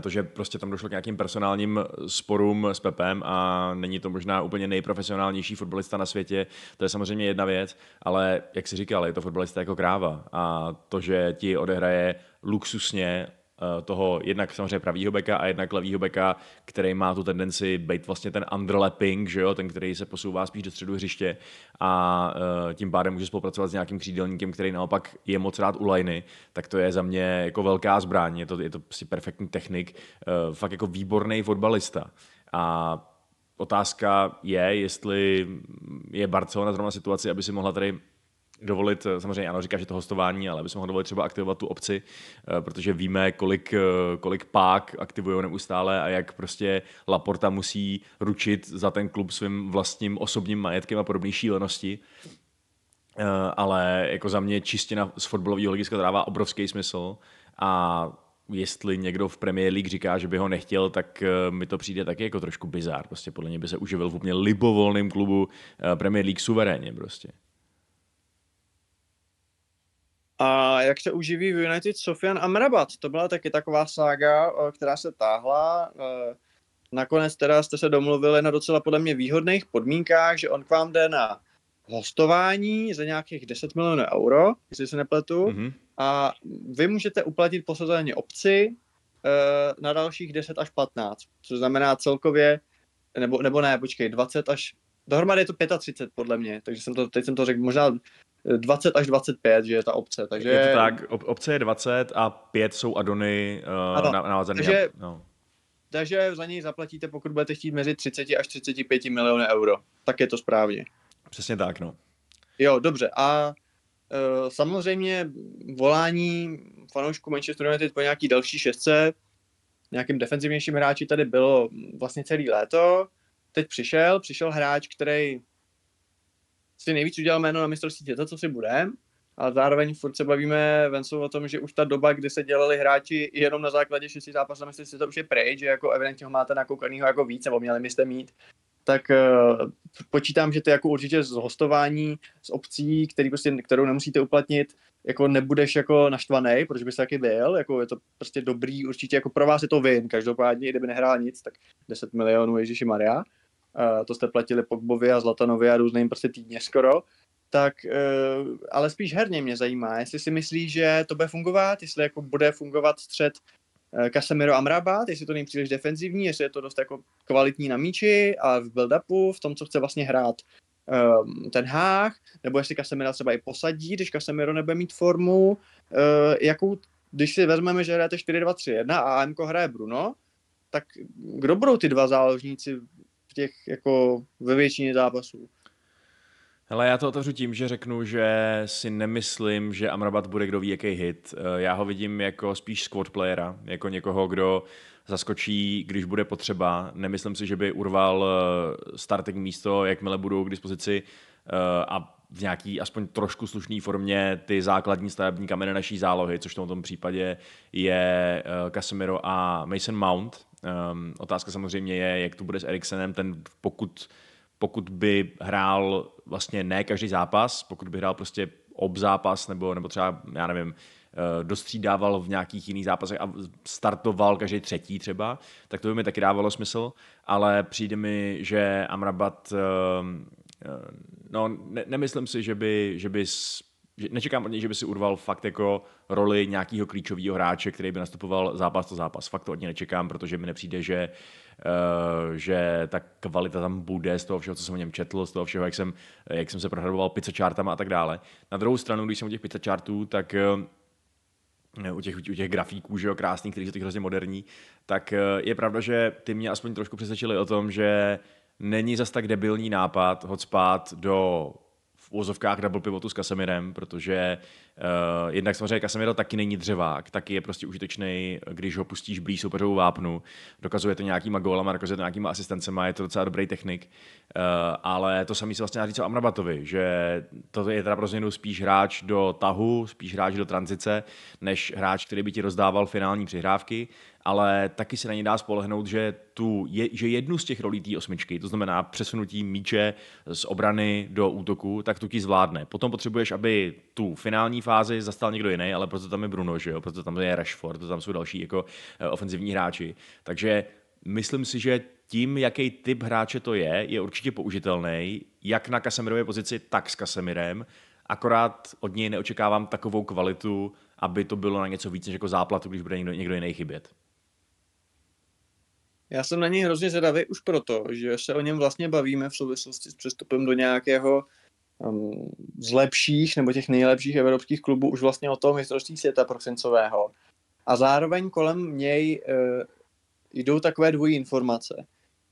to, že prostě tam došlo k nějakým personálním sporům s Pepem a není to možná úplně nejprofesionálnější fotbalista na světě, to je samozřejmě jedna věc, ale jak si říkal, je to fotbalista jako kráva. A to, že ti odehraje luxusně Eh, toho jednak samozřejmě pravýho beka a jednak levýho beka, který má tu tendenci být vlastně ten underlapping, že jo, ten, který se posouvá spíš do středu hřiště a uh, tím pádem může spolupracovat s nějakým křídelníkem, který naopak je moc rád u liney, tak to je za mě jako velká zbraň, je to, je to prostě perfektní technik, uh, fakt jako výborný fotbalista. A otázka je, jestli je Barcelona zrovna situaci, aby si mohla tady dovolit, eh, samozřejmě ano, říká, že to hostování, ale bychom mohli dovolit třeba aktivovat tu opci, eh, protože víme, kolik, eh, kolik pák aktivují neustále a jak prostě Laporta musí ručit za ten klub svým vlastním osobním majetkem a podobné šílenosti. Ale jako za mě čistě na, z fotbalového hlediska dává obrovský smysl a jestli někdo v Premier League říká, že by ho nechtěl, tak mi to přijde taky jako trošku bizár. Prostě podle mě by se uživil v úplně libovolném klubu Premier League suverénně prostě. A jak se uživí v United Sofian Amrabat? To byla taky taková sága, která se táhla. Nakonec teda jste se domluvili na docela podle mě výhodných podmínkách, že on k vám jde na hostování za nějakých 10 milionů euro, jestli se nepletu, mm-hmm. a vy můžete uplatit posazení obci eh, na dalších 10 až 15, což znamená celkově, nebo, nebo ne, počkej, 20 až, dohromady je to 35 podle mě, takže jsem to, teď jsem to řekl možná 20 až 25, že je ta obce. Takže... Je to tak, obce je 20 a 5 jsou adony uh, ano, na, Takže, no. takže za něj zaplatíte, pokud budete chtít mezi 30 až 35 miliony euro. Tak je to správně. Přesně tak, no. Jo, dobře. A uh, samozřejmě volání fanoušku Manchester United po nějaký další šestce, nějakým defenzivnějším hráči tady bylo vlastně celý léto. Teď přišel, přišel hráč, který si nejvíc udělal jméno na mistrovství světa, co si budem, ale zároveň furt se bavíme Vencou o tom, že už ta doba, kdy se dělali hráči jenom na základě šesti zápasů na mistrovství světa už je pryč, že jako evidentně ho máte nakoukanýho jako víc, nebo měli byste mít, tak uh, počítám, že ty jako určitě z hostování, z obcí, který prostě, kterou nemusíte uplatnit, jako nebudeš jako naštvaný, protože bys taky byl, jako je to prostě dobrý, určitě jako pro vás je to vin, každopádně, kdyby nehrál nic, tak 10 milionů Ježíši Maria to jste platili Pogbovi a Zlatanovi a různým prostě týdně skoro, tak e, ale spíš herně mě zajímá, jestli si myslí, že to bude fungovat, jestli jako bude fungovat střed e, Casemiro a Mrabat, jestli to není příliš defenzivní, jestli je to dost jako kvalitní na míči a v build-upu, v tom, co chce vlastně hrát um, ten hách, nebo jestli Casemiro třeba i posadí, když Casemiro nebude mít formu, uh, jakou, když si vezmeme, že hrajete 4-2-3-1 a AMK hraje Bruno, tak kdo budou ty dva záložníci těch jako ve většině zápasů. Hele, já to otevřu tím, že řeknu, že si nemyslím, že Amrabat bude kdo ví jaký hit. Eh, já ho vidím jako spíš squad playera, jako někoho, kdo zaskočí, když bude potřeba. Nemyslím si, že by urval eh, starting místo, jakmile budou k dispozici eh, a v nějaký aspoň trošku slušné formě ty základní stavební kameny naší zálohy, což v tom případě je Casemiro a Mason Mount, Um, otázka samozřejmě je, jak to bude s Eriksenem, ten pokud, pokud by hrál vlastně ne každý zápas, pokud by hrál prostě ob zápas, nebo, nebo třeba, já nevím, eh, dostřídával v nějakých jiných zápasech a startoval každý třetí třeba, tak to by mi taky dávalo smysl, ale přijde mi, že Amrabat, ehm, eh, no ne, nemyslím si, že by, že by že nečekám od něj, že by si urval fakt jako roli nějakého klíčového hráče, který by nastupoval zápas to zápas. Fakt to od něj nečekám, protože mi nepřijde, že, uh, že ta kvalita tam bude z toho všeho, co jsem o něm četl, z toho všeho, jak jsem, jak jsem se prohraboval pizza chartama a tak dále. Na druhou stranu, když jsem u těch pizza chartů, tak uh, u těch, u těch grafíků, že jo, krásných, který jsou teď hrozně moderní, tak uh, je pravda, že ty mě aspoň trošku přesvědčili o tom, že není zas tak debilní nápad hod spát do úvozovkách double pivotu s Kasemirem, protože uh, jednak samozřejmě Kasemiro taky není dřevák, taky je prostě užitečný, když ho pustíš blíž soupeřovou vápnu. Dokazuje to nějakýma gólama, dokazuje to nějakýma asistencema, je to docela dobrý technik. Uh, ale to samý se vlastně říct o Amrabatovi, že to je teda pro změnu spíš hráč do tahu, spíš hráč do tranzice, než hráč, který by ti rozdával finální přihrávky ale taky se na ní dá spolehnout, že, tu, je, že jednu z těch rolí té osmičky, to znamená přesunutí míče z obrany do útoku, tak tu ti zvládne. Potom potřebuješ, aby tu finální fázi zastal někdo jiný, ale proto tam je Bruno, že jo? proto tam je Rashford, to tam jsou další jako eh, ofenzivní hráči. Takže myslím si, že tím, jaký typ hráče to je, je určitě použitelný, jak na Kasemirově pozici, tak s Kasemirem. Akorát od něj neočekávám takovou kvalitu, aby to bylo na něco víc než jako záplatu, když bude někdo, někdo jiný chybět. Já jsem na něj hrozně zvědavý už proto, že se o něm vlastně bavíme v souvislosti s přestupem do nějakého z lepších nebo těch nejlepších evropských klubů už vlastně o tom mistrovství světa prosincového. A zároveň kolem něj uh, jdou takové dvojí informace.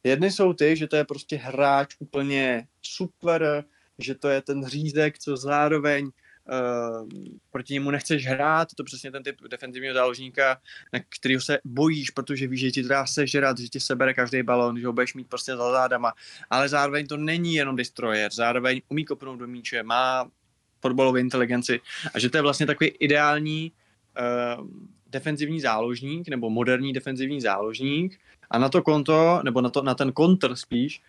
Jedny jsou ty, že to je prostě hráč úplně super, že to je ten řízek, co zároveň uh, proti němu nechceš hrát, to přesně ten typ defenzivního záložníka, na kterého se bojíš, protože víš, že ti dá sežrat, že ti sebere každý balon, že ho budeš mít prostě za zádama, ale zároveň to není jenom destroyer, zároveň umí kopnout do míče, má fotbalovou inteligenci a že to je vlastně takový ideální uh, defenzivní záložník nebo moderní defenzivní záložník a na to konto, nebo na, to, na ten kontr spíš,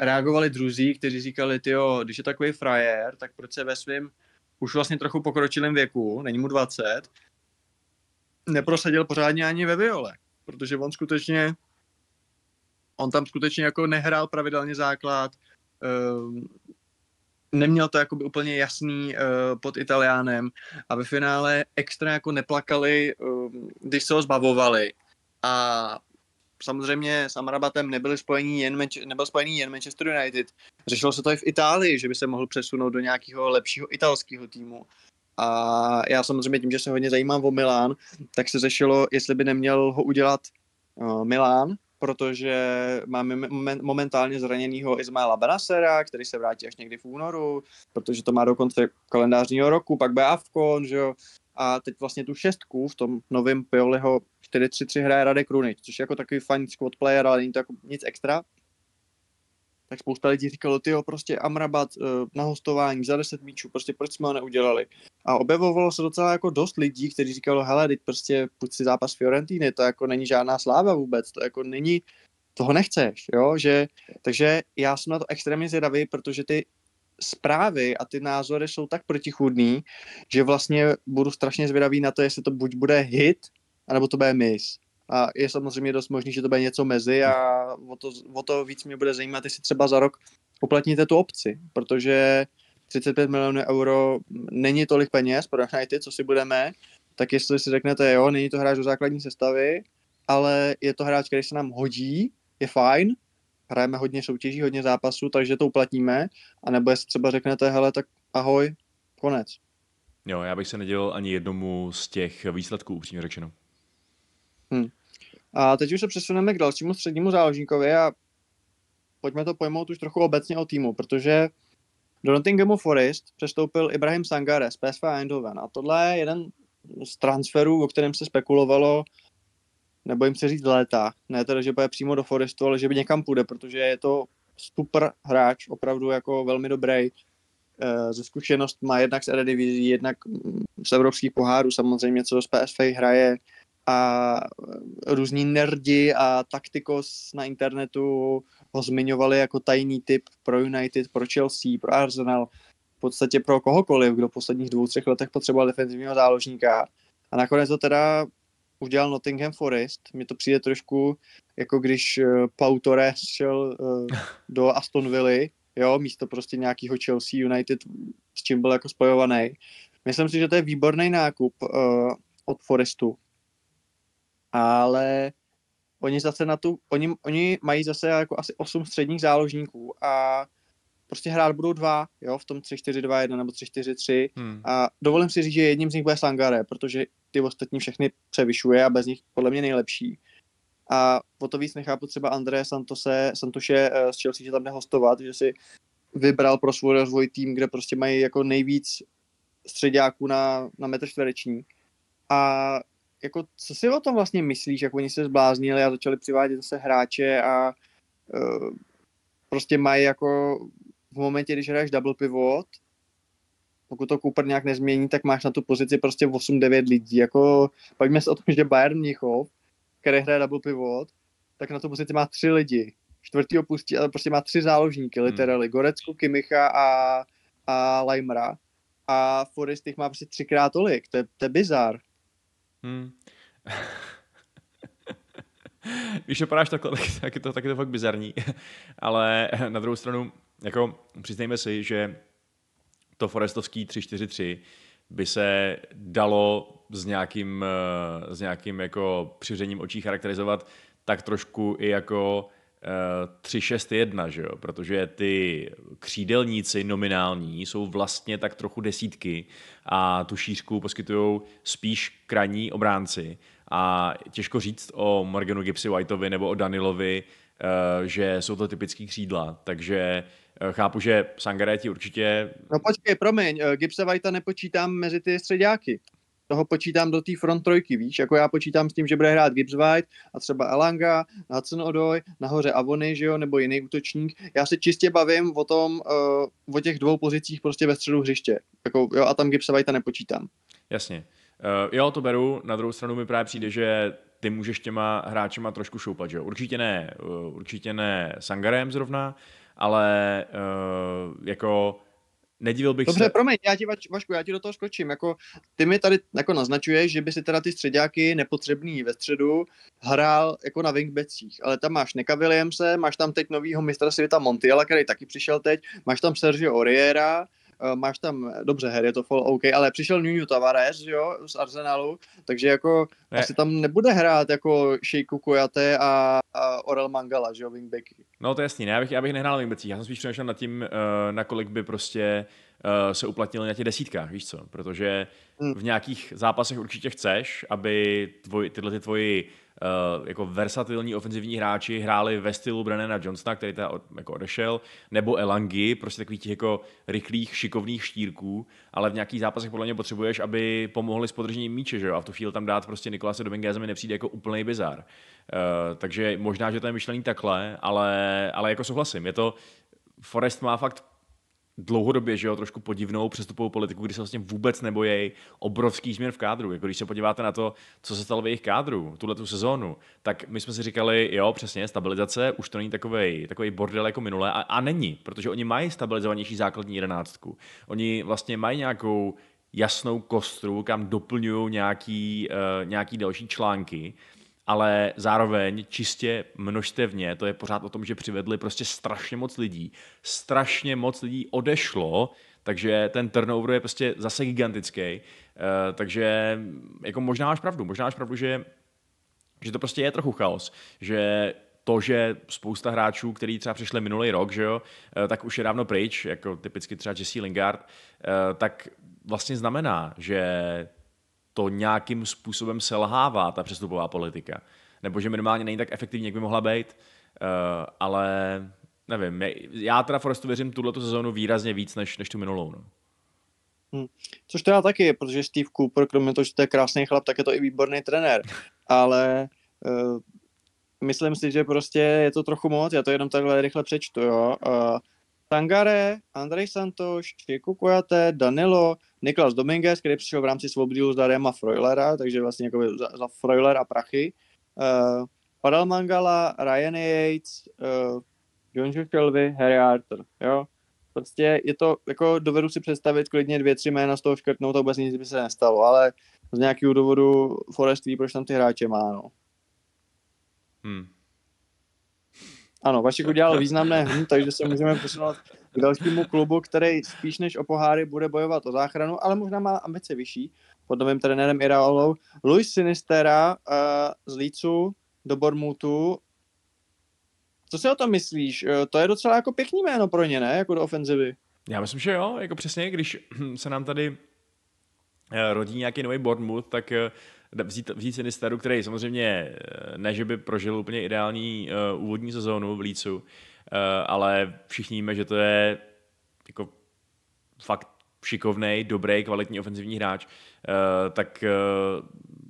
reagovali druzí, kteří říkali, jo, když je takový frajer, tak proč se ve svém už vlastně trochu pokročilém věku, není mu 20, neprosadil pořádně ani ve Viole, protože on skutečně on tam skutečně jako nehrál pravidelně základ, uh, neměl to jakoby úplně jasný uh, pod Italiánem a ve finále extra jako neplakali, uh, když se ho zbavovali. A samozřejmě s Amrabatem nebyl spojený jen, nebyl spojený jen Manchester United. Řešilo se to i v Itálii, že by se mohl přesunout do nějakého lepšího italského týmu. A já samozřejmě tím, že se hodně zajímám o Milán, tak se řešilo, jestli by neměl ho udělat uh, Milán, protože máme momentálně zraněného Ismaila Benasera, který se vrátí až někdy v únoru, protože to má do konce kalendářního roku, pak bude Avkon, že jo, a teď vlastně tu šestku v tom novém Pioliho 4-3-3 hraje Radek Runič, což je jako takový fajn squad player, ale není to jako nic extra. Tak spousta lidí říkalo, ty prostě Amrabat uh, na hostování za 10 míčů, prostě proč jsme ho neudělali. A objevovalo se docela jako dost lidí, kteří říkalo, hele, teď prostě půjď si zápas Fiorentiny, to jako není žádná sláva vůbec, to jako není, toho nechceš, jo, že, takže já jsem na to extrémně zvědavý, protože ty zprávy a ty názory jsou tak protichůdný, že vlastně budu strašně zvědavý na to, jestli to buď bude hit, anebo to bude miss. A je samozřejmě dost možný, že to bude něco mezi a o to, o to víc mě bude zajímat, jestli třeba za rok uplatníte tu opci, protože 35 milionů euro není tolik peněz pro United, co si budeme, tak jestli si řeknete, jo, není to hráč do základní sestavy, ale je to hráč, který se nám hodí, je fajn, hrajeme hodně soutěží, hodně zápasů, takže to uplatníme, a nebo jestli třeba řeknete, hele, tak ahoj, konec. Jo, já bych se nedělal ani jednomu z těch výsledků, upřímně řečeno. Hmm. A teď už se přesuneme k dalšímu střednímu záložníkovi a pojďme to pojmout už trochu obecně o týmu, protože do Nottinghamu Forest přestoupil Ibrahim Sangare z PSV Eindhoven a tohle je jeden z transferů, o kterém se spekulovalo nebojím se říct léta. Ne teda, že bude přímo do Forestu, ale že by někam půjde, protože je to super hráč, opravdu jako velmi dobrý. Eh, ze zkušenost má jednak z Eredivisie, jednak z evropských pohárů samozřejmě, co z PSV hraje a různí nerdi a taktikos na internetu ho zmiňovali jako tajný typ pro United, pro Chelsea, pro Arsenal, v podstatě pro kohokoliv, kdo v posledních dvou, třech letech potřeboval defenzivního záložníka. A nakonec to teda udělal Nottingham Forest. Mně to přijde trošku jako když uh, Pau Torres šel uh, do Aston Villa, jo, místo prostě nějakého Chelsea United, s čím byl jako spojovaný. Myslím si, že to je výborný nákup uh, od Forestu. Ale oni zase na tu, oni, oni mají zase jako asi 8 středních záložníků a prostě hrát budou dva, jo, v tom 3-4-2-1 nebo 3-4-3 hmm. a dovolím si říct, že jedním z nich bude Sangare, protože ty ostatní všechny převyšuje a bez nich podle mě nejlepší. A o to víc nechápu třeba André Santose, Santoše eh, z Chelsea, že tam jde hostovat, že si vybral pro svůj rozvoj tým, kde prostě mají jako nejvíc středáků na, na metr čtvereční. A jako, co si o tom vlastně myslíš, jak oni se zbláznili a začali přivádět zase hráče a uh, prostě mají jako v momentě, když hraješ double pivot, pokud to Cooper nějak nezmění, tak máš na tu pozici prostě 8-9 lidí. Jako, pojďme se o tom, že Bayern Mnichov, který hraje double pivot, tak na tu pozici má tři lidi. Čtvrtý opustí, ale prostě má tři záložníky, hmm. literally. Gorecku, Kimicha a, a Limera. A Forest jich má prostě třikrát tolik. To je, to je bizar. Hmm. Když to padáš takhle, tak, tak, je to, tak je to fakt bizarní. Ale na druhou stranu, jako přiznejme si, že to Forestovský 3-4-3 by se dalo s nějakým, eh, s nějakým jako přiřením očí charakterizovat tak trošku i jako 3-6-1, že jo? protože ty křídelníci nominální jsou vlastně tak trochu desítky a tu šířku poskytují spíš krajní obránci a těžko říct o Morganu Gipsy Whiteovi nebo o Danilovi, eh, že jsou to typický křídla, takže eh, chápu, že Sangaretti určitě... No počkej, promiň, eh, Gipse Whitea nepočítám mezi ty středáky toho počítám do té front trojky, víš, jako já počítám s tím, že bude hrát Gibbs White a třeba Elanga, Hudson Odoi, nahoře Avony, že jo, nebo jiný útočník. Já se čistě bavím o tom, uh, o těch dvou pozicích prostě ve středu hřiště, jako, jo, a tam Gibbs White nepočítám. Jasně. Uh, jo, to beru, na druhou stranu mi právě přijde, že ty můžeš těma hráčema trošku šoupat, že jo. Určitě ne, uh, určitě ne Sangarem zrovna, ale uh, jako Nedivil bych Dobře, se... promiň, já ti, Vašku, já ti do toho skočím. Jako, ty mi tady jako naznačuješ, že by si teda ty středáky nepotřebný ve středu hrál jako na wingbacích, ale tam máš Neka Williamse, máš tam teď novýho mistra světa Montiela, který taky přišel teď, máš tam Sergio Oriera, máš tam, dobře, her je to fall OK, ale přišel Nuno Tavares, jo, z Arsenalu, takže jako ne. asi tam nebude hrát jako Sheiku Kojate a, a Orel Mangala, že jo, wingbacky. No to je jasný, ne, já bych, já bych nehrál wingbacích, já jsem spíš přemýšlel nad tím, uh, nakolik by prostě se uplatnil na těch desítkách, víš co, protože hmm. v nějakých zápasech určitě chceš, aby tvoj, tyhle ty tvoji uh, jako versatilní ofenzivní hráči hráli ve stylu Brennana Johnsona, který teda od, jako odešel, nebo Elangy, prostě takových těch jako rychlých, šikovných štírků, ale v nějakých zápasech podle mě potřebuješ, aby pomohli s podržením míče, že jo? A v tu chvíli tam dát prostě Nikolase Dominguez mi nepřijde jako úplný bizar. Uh, takže možná, že to je myšlený takhle, ale, ale jako souhlasím. Je to, Forest má fakt dlouhodobě, že jo, trošku podivnou přestupovou politiku, kdy se vlastně vůbec nebojí obrovský změn v kádru. Jako když se podíváte na to, co se stalo v jejich kádru, tuhle tu sezónu, tak my jsme si říkali, jo, přesně, stabilizace, už to není takový takový bordel jako minule a, a není, protože oni mají stabilizovanější základní jedenáctku. Oni vlastně mají nějakou jasnou kostru, kam doplňují nějaký, uh, nějaký další články ale zároveň čistě množstevně, to je pořád o tom, že přivedli prostě strašně moc lidí. Strašně moc lidí odešlo, takže ten turnover je prostě zase gigantický. Uh, takže jako možná máš pravdu, možná máš pravdu, že, že to prostě je trochu chaos, že to, že spousta hráčů, který třeba přišli minulý rok, že jo, eh, tak už je dávno pryč, jako typicky třeba Jesse Lingard, eh, tak vlastně znamená, že to nějakým způsobem selhává, ta přestupová politika. Nebo že minimálně není tak efektivní, jak by mohla být, uh, ale nevím, já teda Forestu věřím tuhle sezónu výrazně víc než, než tu minulou. No. Hmm. Což teda taky, protože Steve Cooper, kromě toho, že to je krásný chlap, tak je to i výborný trenér. Ale uh, myslím si, že prostě je to trochu moc, já to jenom takhle rychle přečtu, jo. Uh, Tangare, Andrej Santos, Chico Kojate, Danilo, Niklas Dominguez, který přišel v rámci svobody s Dariama Freulera, takže vlastně jako za, za Freuler a prachy. Uh, Padal Mangala, Ryan Yates, uh, John Shelby, Harry Arthur, jo. Prostě je to, jako dovedu si představit klidně dvě, tři jména z toho škrtnout a vůbec nic by se nestalo, ale z nějakého důvodu Forest ví, proč tam ty hráče má, no. Hmm. Ano, Vašek udělal významné hm, takže se můžeme posunout dalšímu klubu, který spíš než o poháry bude bojovat o záchranu, ale možná má ambice vyšší pod novým trenérem Iraolou. Luis Sinistera uh, z Lícu do Bormutu. Co si o tom myslíš? Uh, to je docela jako pěkný jméno pro ně, ne? Jako do ofenzivy. Já myslím, že jo, jako přesně, když se nám tady eh, rodí nějaký nový Bournemouth, tak vzít, vzít Sinisteru, který samozřejmě eh, ne, že by prožil úplně ideální úvodní sezónu v Lícu, ale všichni víme, že to je jako fakt šikovný, dobrý, kvalitní ofenzivní hráč, eh, tak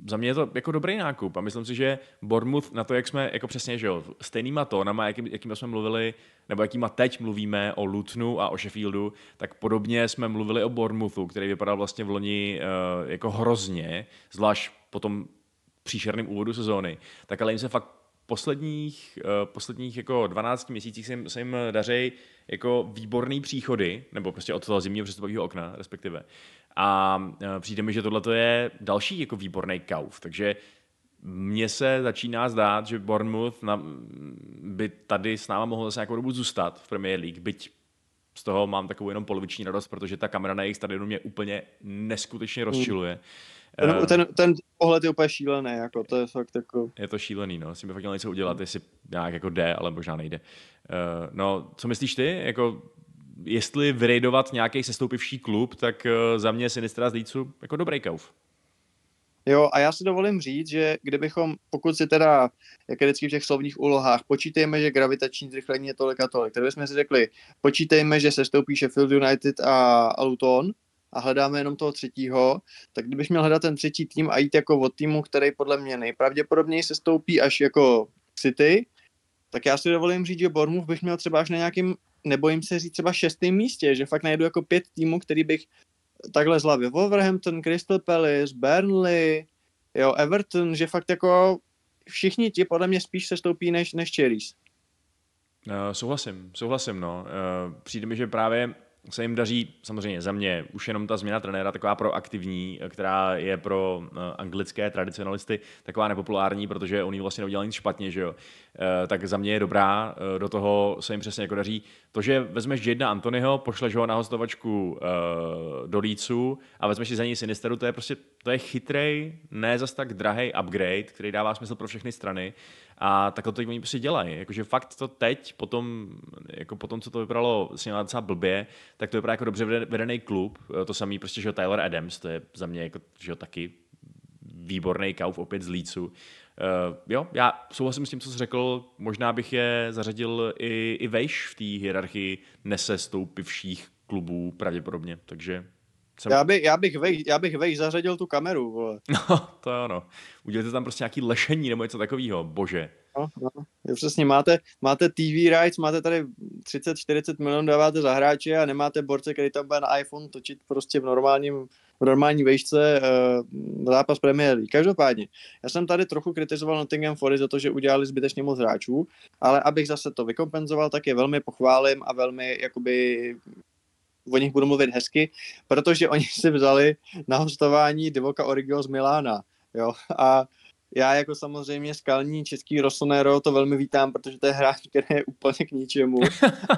za mě je to jako dobrý nákup a myslím si, že Bournemouth na to, jak jsme, jako přesně, že jo, stejnýma tónama, jakým, jakým jsme mluvili, nebo jakýma teď mluvíme o Lutonu a o Sheffieldu, tak podobně jsme mluvili o Bournemouthu, který vypadal vlastně v loni jako hrozně, zvlášť po tom příšerném úvodu sezóny. Tak ale jim se fakt posledních, uh, posledních jako 12 měsících se jim, se jim daří jako výborný příchody, nebo prostě od toho zimního přestupového okna, respektive. A e, přijde mi, že tohle je další jako výborný kauf. Takže mně se začíná zdát, že Bournemouth na, by tady s náma mohl zase nějakou dobu zůstat v Premier League, byť z toho mám takovou jenom poloviční radost, protože ta kamera na jejich stadionu mě úplně neskutečně rozčiluje. Ten, uh, ten, ten pohled je úplně šílený, jako to je fakt jako... Je to šílený, no, s tím by fakt měl něco udělat, jestli nějak jako jde, ale možná nejde. Uh, no, co myslíš ty? Jako jestli vyrejdovat nějaký sestoupivší klub, tak eh, za mě Sinistra z Lícu jako dobrý kauf. Jo, a já si dovolím říct, že kdybychom, pokud si teda, jak je vždycky v těch slovních úlohách, počítejme, že gravitační zrychlení je tolik a tolik, tak bychom si řekli, počítejme, že se stoupí Sheffield United a Luton a hledáme jenom toho třetího, tak kdybych měl hledat ten třetí tým a jít jako od týmu, který podle mě nejpravděpodobněji se stoupí až jako City, tak já si dovolím říct, že Bournemouth bych měl třeba až na nějakým nebojím se říct třeba šestém místě, že fakt najdu jako pět týmů, který bych takhle z hlavy. Wolverhampton, Crystal Palace, Burnley, jo, Everton, že fakt jako všichni ti podle mě spíš se stoupí než, než Cherries. Uh, souhlasím, souhlasím, no. Uh, přijde mi, že právě se jim daří, samozřejmě za mě, už jenom ta změna trenéra, taková proaktivní, která je pro uh, anglické tradicionalisty taková nepopulární, protože oni vlastně neudělali nic špatně, že jo. Uh, tak za mě je dobrá, uh, do toho se jim přesně jako daří. To, že vezmeš Jadena Antonyho, pošleš ho na hostovačku do Lícu a vezmeš si za něj Sinisteru, to je prostě, to je chytrej, ne zas tak drahý upgrade, který dává smysl pro všechny strany. A takhle to oni prostě dělají. Jakože fakt to teď, potom, jako potom, co to vypadalo s docela blbě, tak to vypadá jako dobře vedený klub. To samý prostě, že Tyler Adams, to je za mě jako, že taky výborný kauf opět z Lícu. Uh, jo, já souhlasím s tím, co jsi řekl, možná bych je zařadil i, i vejš v té hierarchii nesestoupivších klubů pravděpodobně, takže jsem... Já, by, já, bych vej, já bych vej zařadil tu kameru, vole. No, to je ono. Udělejte tam prostě nějaký lešení nebo něco takového, bože. No, no. Jo, přesně, máte, máte TV rights, máte tady 30-40 milionů dáváte za hráče a nemáte borce, který tam bude na iPhone točit prostě v normálním v normální vejšce uh, zápas Premier League. Každopádně, já jsem tady trochu kritizoval Nottingham Forest za to, že udělali zbytečně moc hráčů, ale abych zase to vykompenzoval, tak je velmi pochválím a velmi jakoby o nich budu mluvit hezky, protože oni si vzali na hostování Divoka Origio z Milána. Jo? A já jako samozřejmě skalní český Rossonero to velmi vítám, protože to je hráč, který je úplně k ničemu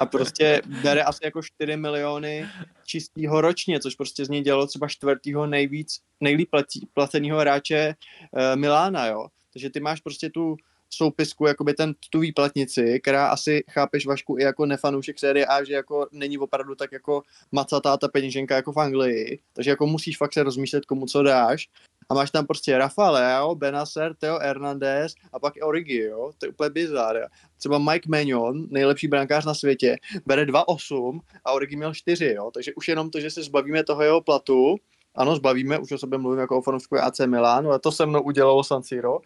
a prostě bere asi jako 4 miliony čistýho ročně, což prostě z něj dělalo třeba čtvrtýho nejvíc, nejlíp placeného hráče uh, Milána, jo. Takže ty máš prostě tu soupisku, jakoby ten, tu výplatnici, která asi chápeš Vašku i jako nefanoušek série A, že jako není opravdu tak jako macatá ta peněženka jako v Anglii, takže jako musíš fakt se rozmýšlet, komu co dáš. A máš tam prostě Rafa Leo, Benacer, Teo Hernandez a pak Origi, jo? To je úplně bizár. Třeba Mike Magnon, nejlepší brankář na světě, bere 2,8 a Origi měl 4, jo? Takže už jenom to, že se zbavíme toho jeho platu, ano, zbavíme, už o sobě mluvím jako o fanoušku AC Milan, ale to se mnou udělalo San Siro.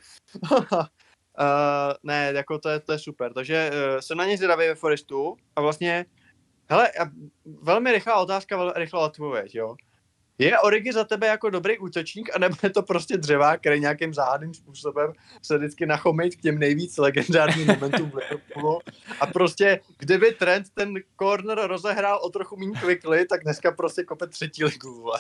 Uh, ne, jako to je, to je super. Takže uh, jsem na ně zvědavý ve Forestu a vlastně, hele, velmi rychlá otázka, velmi rychlá odpověď, jo. Je Origi za tebe jako dobrý útočník, anebo je to prostě dřevák, který nějakým záhadným způsobem se vždycky nachomejt k těm nejvíc legendárním momentům v Liverpoolu a prostě kdyby Trent ten corner rozehrál o trochu méně quickly, tak dneska prostě kope třetí ligu.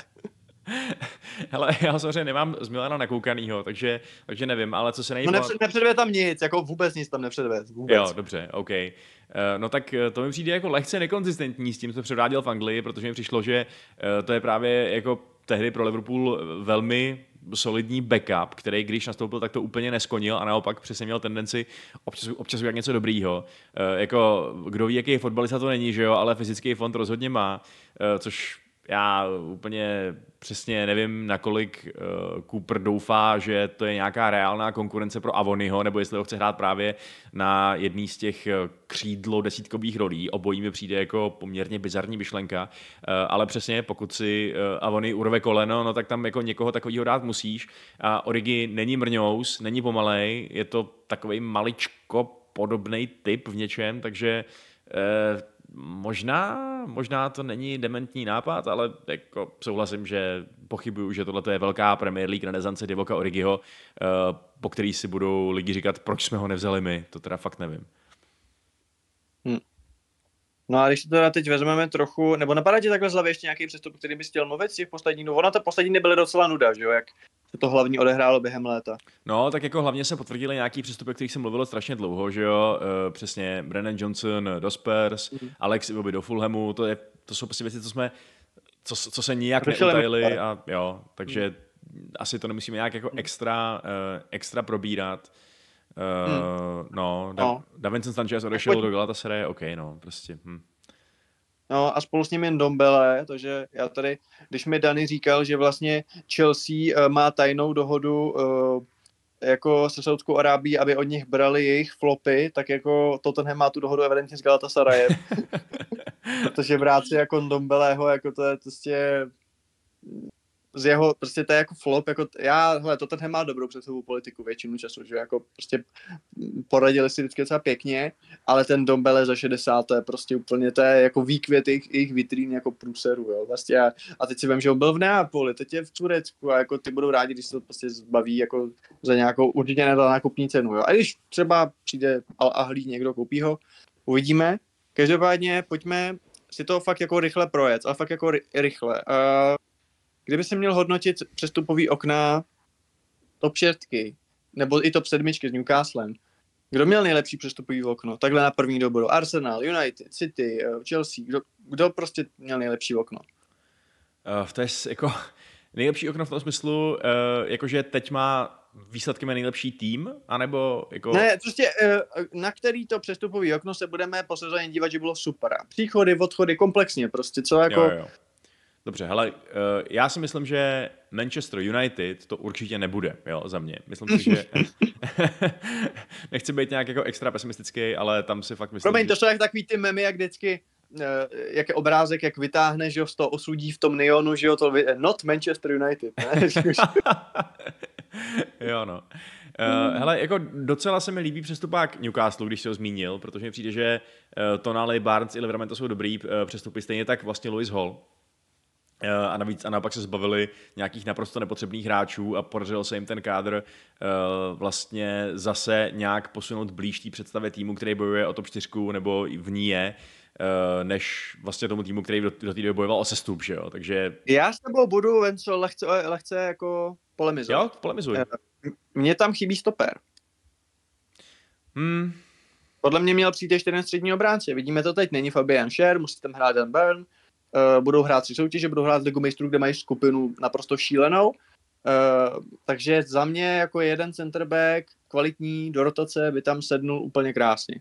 Hele, já samozřejmě nemám z Milana nakoukanýho, takže, takže nevím, ale co se nejde... No nepřed, nepředvede tam nic, jako vůbec nic tam nepředvede. Vůbec. Jo, dobře, OK. Uh, no tak eh, to mi přijde jako lehce nekonzistentní s tím, co předváděl v Anglii, protože mi přišlo, že uh, to je právě jako tehdy pro Liverpool velmi solidní backup, který když nastoupil, tak to úplně neskonil a naopak přesně měl tendenci občas, občas udělat něco dobrýho. Uh, jako, kdo ví, jaký fotbalista to není, že jo, ale fyzický fond rozhodně má, uh, což já úplně přesně nevím, nakolik uh, Cooper doufá, že to je nějaká reálná konkurence pro Avonyho, nebo jestli ho chce hrát právě na jedný z těch eh, křídlo desítkových rolí. Obojí mi přijde jako poměrně bizarní myšlenka, uh, ale přesně pokud si Avony urve koleno, no tak tam jako někoho takového dát musíš. A Origi není mrňous, není pomalej, je to takový maličko podobný typ v něčem, takže možná, možná to není dementní nápad, ale jako souhlasím, že pochybuju, že tohle je velká Premier League renesance Divoka Origiho, eh, po který si budou lidi říkat, proč jsme ho nevzali my, to teda fakt nevím. No a když to teda teď vezmeme trochu, nebo napadá ti takhle z hlavy ještě nějaký přestup, který bys chtěl mluvit z těch posledních, no ona ta poslední nebyly docela nuda, že jo, jak se to hlavní odehrálo během léta. No, tak jako hlavně se potvrdili nějaký přestupy, o kterých jsem mluvil strašně dlouho, že jo, uh, přesně Brennan Johnson do Spurs, mm. Alex Iwobi do Fulhamu, to, je, to jsou prostě věci, co jsme, co, co se nijak neutajili a jo, takže mm. asi to nemusíme nějak jako extra, uh, extra probírat. Uh, mm. No, da, no. Davinson Sanchez odešel do Galatasaray, OK, no, prostě. Hm. No a spolu s ním jen Dombele, takže já tady, když mi Dany říkal, že vlastně Chelsea uh, má tajnou dohodu uh, jako se Saudskou Arábí, aby od nich brali jejich flopy, tak jako Tottenham má tu dohodu evidentně s Galatasarayem. Protože si jako Dombeleho, jako to je prostě z jeho, prostě to je jako flop, jako já, hele, to ten má dobrou představou politiku většinu času, že jako prostě poradili si vždycky docela pěkně, ale ten Dombele za 60, to je prostě úplně, to je jako výkvět jejich, jejich vitrín jako průseru, jo, vlastně a, a teď si vím, že on byl v Neapoli, teď je v Turecku a jako ty budou rádi, když se to prostě zbaví jako za nějakou, určitě nedal nákupní cenu, jo, a když třeba přijde Al Ahlí někdo koupí ho, uvidíme, každopádně pojďme si to fakt jako rychle projet, ale fakt jako rychle. Uh, Kdyby se měl hodnotit přestupový okna top 6, nebo i top 7 s Newcastlem, kdo měl nejlepší přestupový okno? Takhle na první dobu. Arsenal, United, City, eh, Chelsea. Kdo, kdo prostě měl nejlepší okno? Uh, to je jako nejlepší okno v tom smyslu, uh, jakože teď má výsledky má nejlepší tým, anebo jako... Ne, prostě uh, na který to přestupový okno se budeme po sezóně dívat, že bylo super. Příchody, odchody, komplexně prostě, co jako... Jo, jo. Dobře, hele, eh, já si myslím, že Manchester United to určitě nebude, jo, za mě. Myslím si, že nechci být nějak jako extra pesimistický, ale tam si fakt myslím, Promiň, že... to jsou jak takový ty memy, jak vždycky eh, jak je obrázek, jak vytáhne, že jo, z toho osudí v tom neonu, že jo, to not Manchester United, ne? jo, no. Uh, hele, jako docela se mi líbí přestupák Newcastle, když se ho zmínil, protože mi přijde, že uh, Tonali, Barnes i Livermento jsou dobrý uh, přestupy, stejně tak vlastně Louis Hall, a navíc a naopak se zbavili nějakých naprosto nepotřebných hráčů a podařilo se jim ten kádr uh, vlastně zase nějak posunout blíž té představě týmu, který bojuje o top 4 nebo v ní je, uh, než vlastně tomu týmu, který do, do té doby bojoval o sestup, že jo, takže... Já s tebou budu, Venco, lehce, lehce jako polemizovat. Jo, polemizuj. Mně tam chybí stoper. Hmm. Podle mě měl přijít ještě jeden střední obránce. Vidíme to teď, není Fabian Scher, musí tam hrát Dan Byrne, uh, budou hrát tři soutěže, budou hrát Ligu mistrů, kde mají skupinu naprosto šílenou. Uh, takže za mě jako jeden centerback kvalitní do rotace by tam sednul úplně krásně.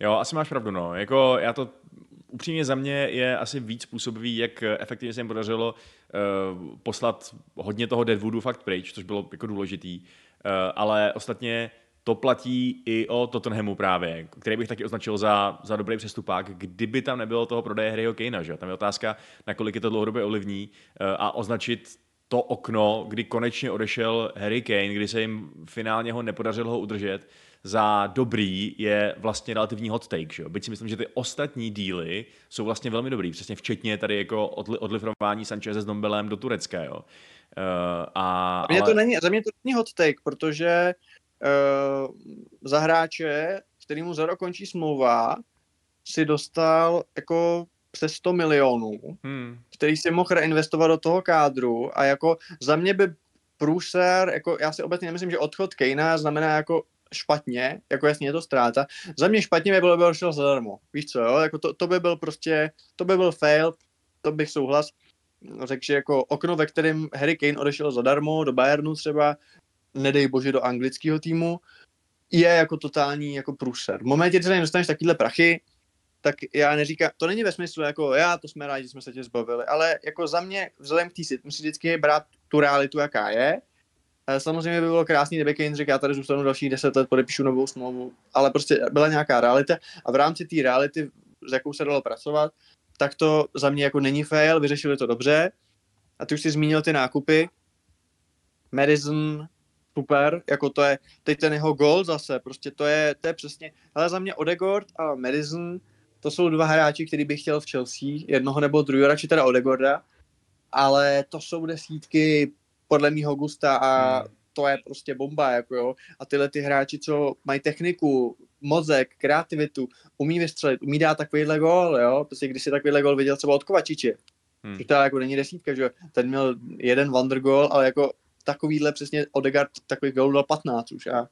Jo, asi máš pravdu, no. Jako já to upřímně za mě je asi víc způsobivý, jak efektivně se jim podařilo uh, poslat hodně toho Deadwoodu fakt pryč, což bylo jako důležitý. Uh, ale ostatně to platí i o Tottenhamu právě, který bych taky označil za, za dobrý přestupák, kdyby tam nebylo toho prodeje Harryho Kanea, že? Tam je otázka, nakolik je to dlouhodobě olivní eh, a označit to okno, kdy konečně odešel Harry Kane, kdy se jim finálně ho nepodařilo ho udržet, za dobrý je vlastně relativní hot take, že? Byť si myslím, že ty ostatní díly jsou vlastně velmi dobrý, přesně včetně tady jako odli, odlifrování Sancheze s Dombelem do Turecka, jo. Uh, a, za, mě ale... to není, za mě to není hot take, protože uh, za hráče, kterýmu za rok končí smlouva, si dostal jako přes 100 milionů, hmm. který si mohl reinvestovat do toho kádru a jako za mě by průser, jako já si obecně nemyslím, že odchod Kejna znamená jako špatně, jako jasně je to ztráta. Za mě špatně by bylo, by šel zadarmo. Víš co, jo? Jako to, to, by byl prostě, to by byl fail, to bych souhlas. Řekl, že jako okno, ve kterém Harry Kane odešel zadarmo do Bayernu třeba, nedej bože do anglického týmu, je jako totální jako průser. V momentě, kdy dostaneš takovýhle prachy, tak já neříkám, to není ve smyslu jako já, to jsme rádi, že jsme se tě zbavili, ale jako za mě, vzhledem k té musí vždycky brát tu realitu, jaká je. Eh, Samozřejmě by bylo krásný, kdyby Kane řekl, já tady zůstanu další 10 let, podepíšu novou smlouvu, ale prostě byla nějaká realita a v rámci té reality, s jakou se dalo pracovat, tak to za mě jako není fail, vyřešili to dobře. A ty už si zmínil ty nákupy. Madison, super, jako to je, teď ten jeho gol zase, prostě to je, to je přesně, ale za mě Odegaard a Madison, to jsou dva hráči, který bych chtěl v Chelsea, jednoho nebo druhého, radši teda Odegaarda, ale to jsou desítky podle mýho gusta a Hmm. to je prostě bomba, jako jo. A tyhle ty hráči, co mají techniku, mozek, kreativitu, umí vystřelit, umí dát takovýhle gól, jo. Prostě když si takovýhle gól viděl třeba od Kovačiče, Hmm. to jako není desítka, že jo. Ten měl jeden wonder goal, ale jako takovýhle přesně Odegaard takový gól dal 15 už a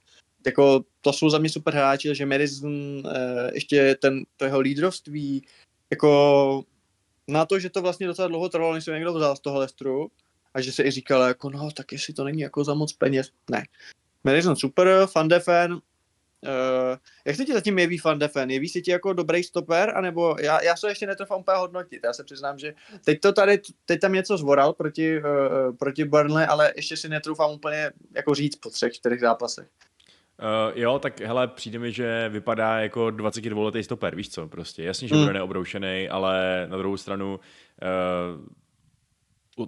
jako to jsou za mě super hráči, že Madison eh, ještě ten, to jeho lídrovství, jako na to, že to vlastně docela dlouho trvalo, než se někdo vzal z toho Lestru a že se i říkalo jako no, tak jestli to není jako za moc peněz. Ne. Madison super, Van de Ven, uh, jak se ti zatím jeví Van de Ven? Jeví se ti jako dobrý stoper, anebo já, já se ještě netrofám úplně hodnotit, já se přiznám, že teď to tady, teď tam něco zvoral proti, uh, proti Burnley, ale ještě si netroufám úplně jako říct po třech, čtyřech zápasech. Uh, jo, tak hele, přijde mi, že vypadá jako 22-letý stoper, víš co, prostě. Jasně, že Mm. bude neobroušený, ale na druhou stranu uh,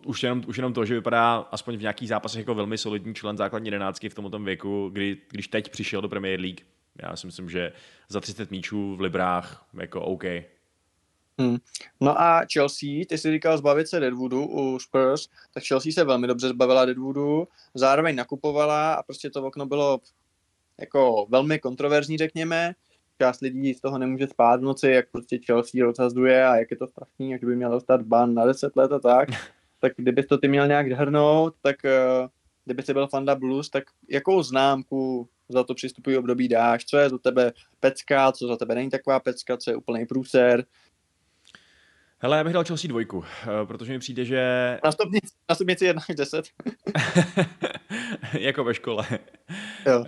už, jenom, už jenom to, že vypadá aspoň v nějakých zápasech jako velmi solidní člen základní jedenáctky v tomto věku, kdy, když teď přišel do Premier League, já si myslím, že za 30 míčů v Librách jako OK. No a Chelsea, ty jsi říkal zbavit se Deadwoodu u Spurs, tak Chelsea se velmi dobře zbavila Deadwoodu, zároveň nakupovala a prostě to okno bylo jako velmi kontroverzní, řekněme. Část lidí z toho nemůže spát v noci, jak prostě Chelsea rozhazuje a jak je to strašný, jak by měl dostat ban na 10 let a tak. Tak kdybys to ty měl nějak hrnout, tak eh, kdyby jsi byl Fanda Blues, tak jakou známku za to přistupují období dáš? Co je za tebe pecka, co za tebe není taková pecka, co je úplný průser? Hele, já bych dal Chelsea dvojku, eh, protože mi přijde, že Na stupnici, na stupnici 1 až 10. jako ve škole. Jo. Uh,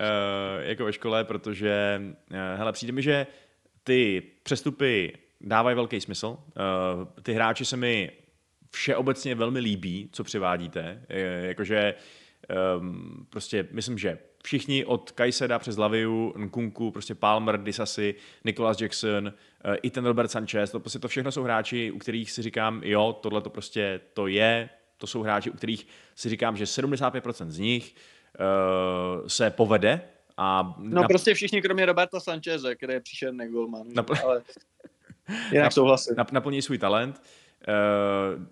jako ve škole, protože uh, hele, přijde mi, že ty přestupy dávají velký smysl. Uh, ty hráči se mi všeobecně velmi líbí, co přivádíte. Jakože um, prostě myslím, že všichni od Kajseda přes Laviu, Nkunku, prostě Palmer, Disasi, Nicholas Jackson, uh, i ten Robert Sanchez, to prostě to všechno jsou hráči, u kterých si říkám, jo, tohle to prostě to je, to jsou hráči, u kterých si říkám, že 75% z nich uh, se povede a No na, prostě všichni, kromě Roberta Sancheze, který je příšerný golman. Napl- Ale jinak souhlasím. nap, naplní svůj talent. Uh,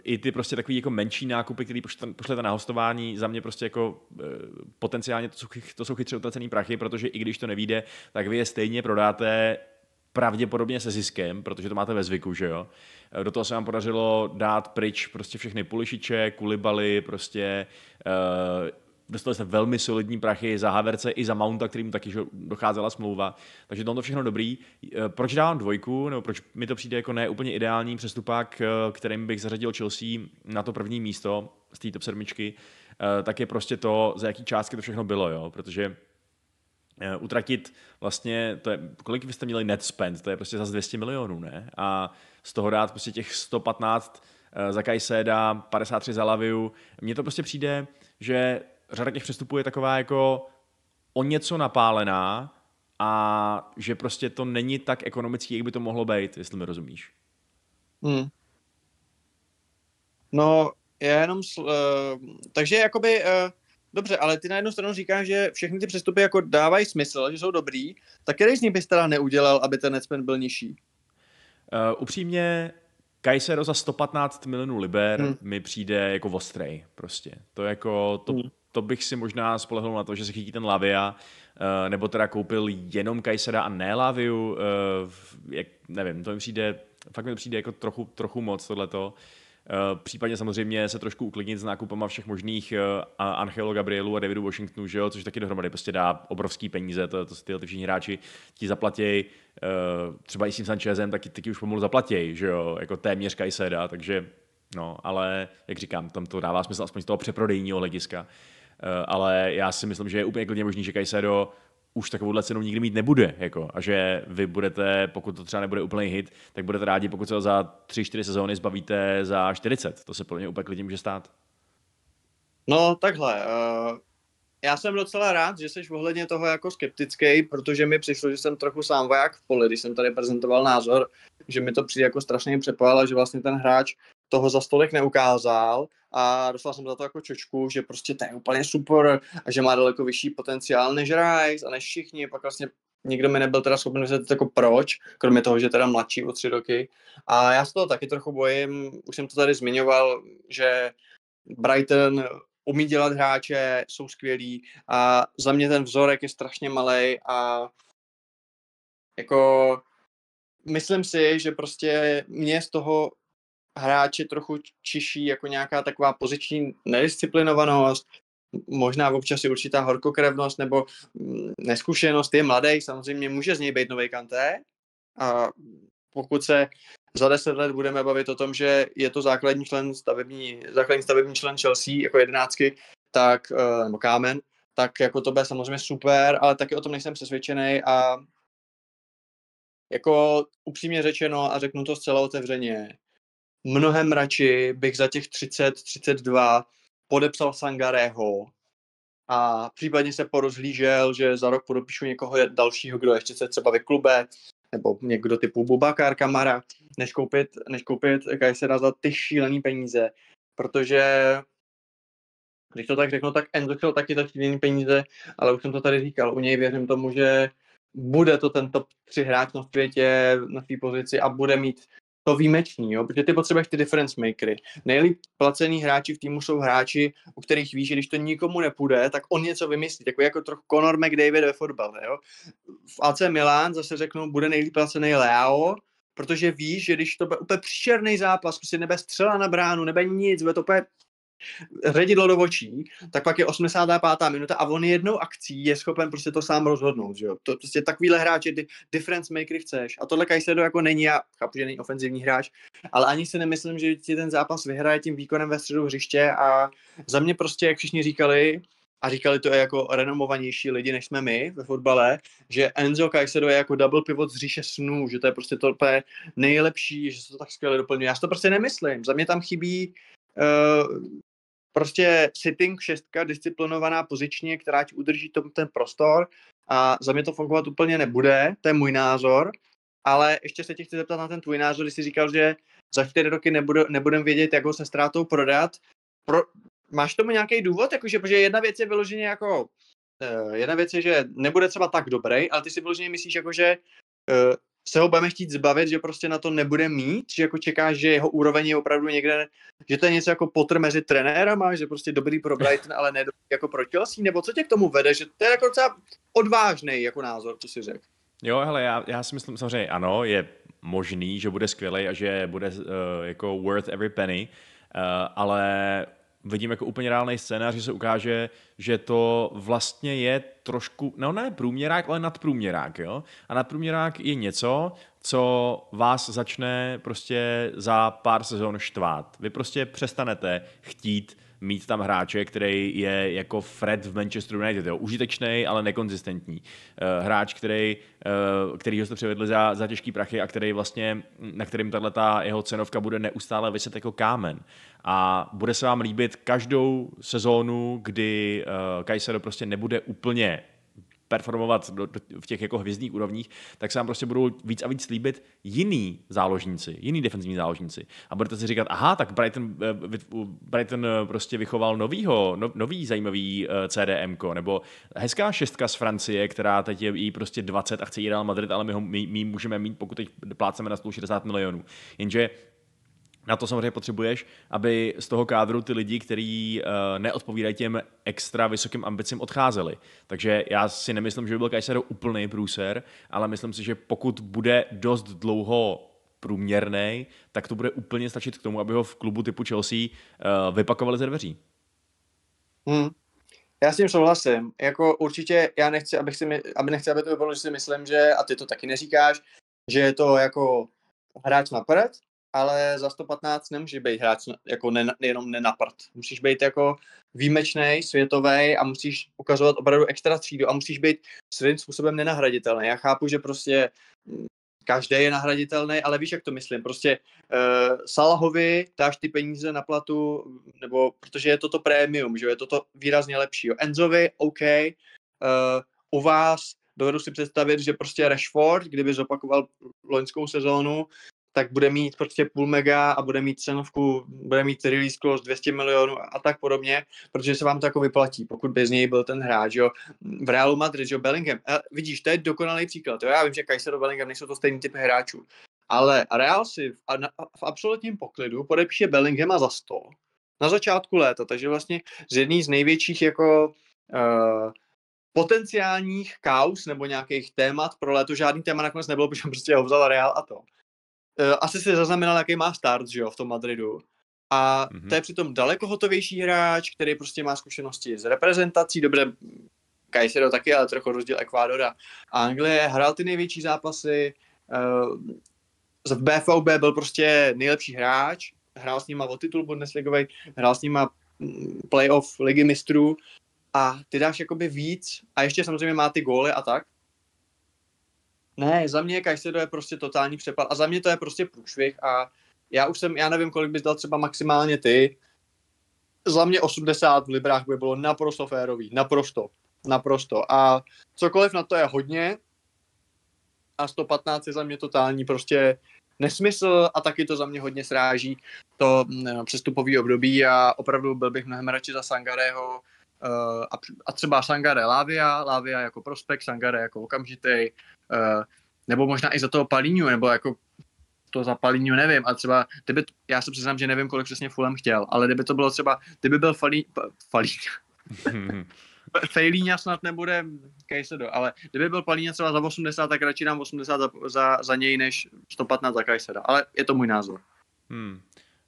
I ty prostě takový jako menší nákupy, který pošlete, na hostování, za mě prostě jako uh, potenciálně to jsou, to jsou chytře utracený prachy, protože i když to nevíde, tak vy je stejně prodáte pravděpodobně se ziskem, protože to máte ve zvyku, že jo. Eh, Do toho se vám podařilo dát pryč prostě všechny Pulišiče, Kulibaly, prostě uh, dostali jste velmi solidní prachy za Haverce i za Mounta, kterým taky docházela smlouva. Takže tohle všechno dobrý. Eh, Proč dávám dvojku, nebo proč mi to přijde jako ne úplně ideální přestupák, eh, kterým bych zařadil Chelsea na to první místo z té top sedmičky, eh, tak je prostě to, za jaký částky to všechno bylo, jo? protože utratit vlastně, to je, kolik vy jste měli net spend, to je prostě za 200 milionů, ne? A z toho dát prostě těch 115 eh, za Kajseda, 53 za Laviu. Mně to prostě přijde, že řada těch přestupů je taková jako o něco napálená a že prostě to není tak ekonomický, jak by to mohlo být, jestli mi rozumíš. Hmm. No, já jenom, sl- uh, takže jakoby, uh, dobře, ale ty na jednu stranu říkáš, že všechny ty přestupy jako dávají smysl, že jsou dobrý, tak který z nich bys teda neudělal, aby ten netspend byl nižší? Uh, upřímně, Kajsero za 115 milionů liber Hmm. hmm. mi přijde jako ostrej prostě. To jako, to, Hmm. To bych si možná spolehl na to, že se chytí ten Lavia, uh, nebo teda koupil jenom Kajsera a ne Laviu, uh, jak, nevím, to mi přijde, fakt mi to přijde jako trochu, trochu moc tohleto. Uh, případně samozřejmě se trošku uklidnit s nákupama všech možných Angelo Gabrielu a Davidu Washingtonu, že jo, což taky dohromady prostě dá obrovský peníze, to, to tyhle ty všichni hráči ti zaplatějí, uh, třeba i s tím Sanchezem taky, taky už pomalu zaplatějí, že jo, jako téměř Kajseda, takže no, ale jak říkám, tam to dává smysl aspoň z toho přeprodejního hlediska. Uh, ale já si myslím, že je úplně klidně možný, že Kajsedo už takovouhle cenu nikdy mít nebude. Jako, a že vy budete, pokud to třeba nebude úplný hit, tak budete rádi, pokud se ho za 3-4 sezóny zbavíte za 40. To se mě úplně klidně může stát. No takhle, uh, já jsem docela rád, že jsi ohledně toho jako skeptický, protože mi přišlo, že jsem trochu sám voják v poli, když jsem tady prezentoval názor, že mi to přijde jako strašně přepál a že vlastně ten hráč toho za stolik neukázal a dostal jsem za to jako čočku, že prostě to je úplně super a že má daleko vyšší potenciál než Rice a než všichni, pak vlastně nikdo mi nebyl teda schopen vysvětlit jako proč, kromě toho, že teda mladší o tři roky. A já se toho taky trochu bojím, už jsem to tady zmiňoval, že Brighton umí dělat hráče, jsou skvělí a za mě ten vzorek je strašně malý a jako myslím si, že prostě mě z toho hráče trochu čiší jako nějaká taková poziční nedisciplinovanost, možná občas i určitá horkokrevnost nebo mm, neskušenost, je mladý, samozřejmě může z něj být nový kanté a pokud se za deset let budeme bavit o tom, že je to základní člen stavební, základní stavební člen Chelsea jako jedenáctky, tak, eh, nebo kámen, tak jako to bude samozřejmě super, ale taky o tom nejsem přesvědčený a jako upřímně řečeno a řeknu to zcela otevřeně, mnohem radši bych za těch 30, 32 podepsal Sangarého a případně se porozhlížel, že za rok podopíšu někoho dalšího, kdo ještě se třeba vyklube, nebo někdo typu Bubakar Kamara, než koupit, než koupit Kajsera za ty šílený peníze, protože když to tak řeknu, tak Enzo chtěl taky za šílený peníze, ale už jsem to tady říkal, u něj věřím tomu, že bude to ten top 3 hráč na světě na své pozici a bude mít to výjimečný, jo? protože ty potřebuješ ty difference makery. Nejlíp placený hráči v týmu jsou hráči, u kterých víš, že když to nikomu nepůjde, tak on něco vymyslí, jako, jako trochu Conor McDavid ve fotbale. Jo? V AC Milan zase řeknu, bude nejlíp placený Leao, protože víš, že když to bude úplně příšerný zápas, prostě nebe střela na bránu, nebe nic, bude to úplně ředidlo do očí, tak pak je 85. minuta a on jednou akcí je schopen prostě to sám rozhodnout, že jo. To prostě takovýhle hráč je difference maker chceš. A tohle Kajsedo jako není, já chápu, že není ofenzivní hráč, ale ani si nemyslím, že ti ten zápas vyhraje tím výkonem ve středu hřiště a za mě prostě, jak všichni říkali, a říkali to jako renomovanější lidi, než jsme my ve fotbale, že Enzo Caicedo je jako double pivot z říše snů, že to je prostě to nejlepší, že se to tak skvěle doplňuje. Já si to prostě nemyslím. Za mě tam chybí prostě sitting šestka, disciplinovaná pozičně, která ti udrží tom ten prostor a za mě to fungovat úplně nebude, to je můj názor, ale ještě se tě chci zeptat na ten tvůj názor, když jsi říkal, že za čtyři roky nebudu, nebudem vědět, jak ho se ztrátou prodat. Pro, máš tomu nějaký důvod? Jakože, protože jedna věc je vyloženě jako, uh, jedna věc je, že nebude třeba tak dobrý, ale ty si vyloženě myslíš, jako, že uh, se ho budeme chtít zbavit, že prostě na to nebude mít, že jako čekáš, že jeho úroveň je opravdu někde, že to je něco jako potr mezi trenérama, že prostě dobrý pro Brighton, ale ne jako pro Chelsea, nebo co tě k tomu vede, že to je jako docela odvážný jako názor, co si řekl. Jo, hele, já, já si myslím samozřejmě ano, je možný, že bude skvělý a že bude uh, jako worth every penny, uh, ale vidím jako úplně reálný scénář, že se ukáže, že to vlastně je trošku, no ne průměrák, ale nadprůměrák, jo? A nadprůměrák je něco, co vás začne prostě za pár sezon štvát. Vy prostě přestanete chtít mít tam hráče, který je jako Fred v Manchester United. Jo. Užitečný, ale nekonzistentní. Uh, hráč, který, uh, který jste převedli za, za těžký prachy a který vlastně, na kterým tato jeho cenovka bude neustále vyset jako kámen. A bude se vám líbit každou sezónu, kdy uh, Kajsero prostě nebude úplně performovat do, do, v těch jako hvězdných úrovních, tak se vám prostě budou víc a víc líbit jiný záložníci, jiný defenzivní záložníci. A budete si říkat, aha, tak Brighton, eh, Brighton eh, prostě vychoval novýho, no, nový zajímavý eh, CDM, nebo hezká šestka z Francie, která teď je jí prostě 20 a chce jít Real Madrid, ale my ho my, my můžeme mít, pokud teď pláceme na 160 milionů. Jenže na to samozřejmě potřebuješ, aby z toho kádru ty lidi, kteří uh, neodpovídají těm extra vysokým ambicím, odcházeli. Takže já si nemyslím, že by byl Kajsero úplný průser, ale myslím si, že pokud bude dost dlouho průměrný, tak to bude úplně stačit k tomu, aby ho v klubu typu Chelsea uh, vypakovali ze dveří. Hmm. Já s tím souhlasím. Jako určitě já nechci, abych si, aby nechci, aby to vypadalo, že si myslím, že, a ty to taky neříkáš, že je to jako hráč na prd, ale za 115 nemůže být hráč jako ne, jenom nenaprt. Musíš být jako výjimečný, světový a musíš ukazovat opravdu extra třídu a musíš být svým způsobem nenahraditelný. Já chápu, že prostě každý je nahraditelný, ale víš, jak to myslím. Prostě uh, Salahovi dáš ty peníze na platu, nebo protože je toto prémium, že je toto výrazně lepší. Jo. Enzovi, OK, uh, u vás dovedu si představit, že prostě Rashford, kdyby zopakoval loňskou sezónu, tak bude mít prostě půl mega a bude mít cenovku, bude mít release clause 200 milionů a tak podobně, protože se vám to jako vyplatí, pokud bez něj byl ten hráč, jo. V Realu Madrid, jo, Bellingham, a vidíš, to je dokonalý příklad, jo. Já vím, že Kajsero Bellingham nejsou to stejný typ hráčů, ale Real si v, v absolutním poklidu podepíše Bellinghama za 100 na začátku léta, takže vlastně z jedný z největších jako uh, potenciálních kaus nebo nějakých témat pro léto žádný téma nakonec nebylo, protože prostě ho vzal Real a to. Eh, asi si zaznamenal, jaký má start, že jo, v tom Madridu. A Mhm. to je přitom daleko hotovější hráč, který prostě má zkušenosti s reprezentací, dobře, Kajsero taky, ale trochu rozdíl Ekvádora. A Anglie hrál ty největší zápasy, eh, v BVB byl prostě nejlepší hráč, hrál s nima o titul Bundesligový, hrál s nima mm, playoff ligy mistrů a ty dáš jakoby víc a ještě samozřejmě má ty góly a tak. Ne, za mě Kajsedo je prostě totální přepad a za mě to je prostě průšvih a já už jsem, já nevím, kolik bys dal třeba maximálně ty. Za mě 80 v Librách by bylo naprosto férový, naprosto, naprosto. A cokoliv na to je hodně a 115 je za mě totální prostě nesmysl a taky to za mě hodně sráží to mm, přestupový období a opravdu byl bych mnohem radši za Sangarého uh, a, a třeba Sangare Lavia, Lavia jako prospekt, Sangare jako okamžitý, nebo možná i za toho Palíňu, nebo jako to za Palíňu nevím, a třeba, kdyby, já se přiznám, že nevím, kolik přesně Fulham chtěl, ale kdyby to bylo třeba, kdyby byl Falí, Falí, Fejlíňa snad nebude Kajsedo, ale kdyby byl Palíňa třeba za 80, tak radši dám 80 za, za, za něj, než 115 za Kajseda, ale je to můj názor. Hmm.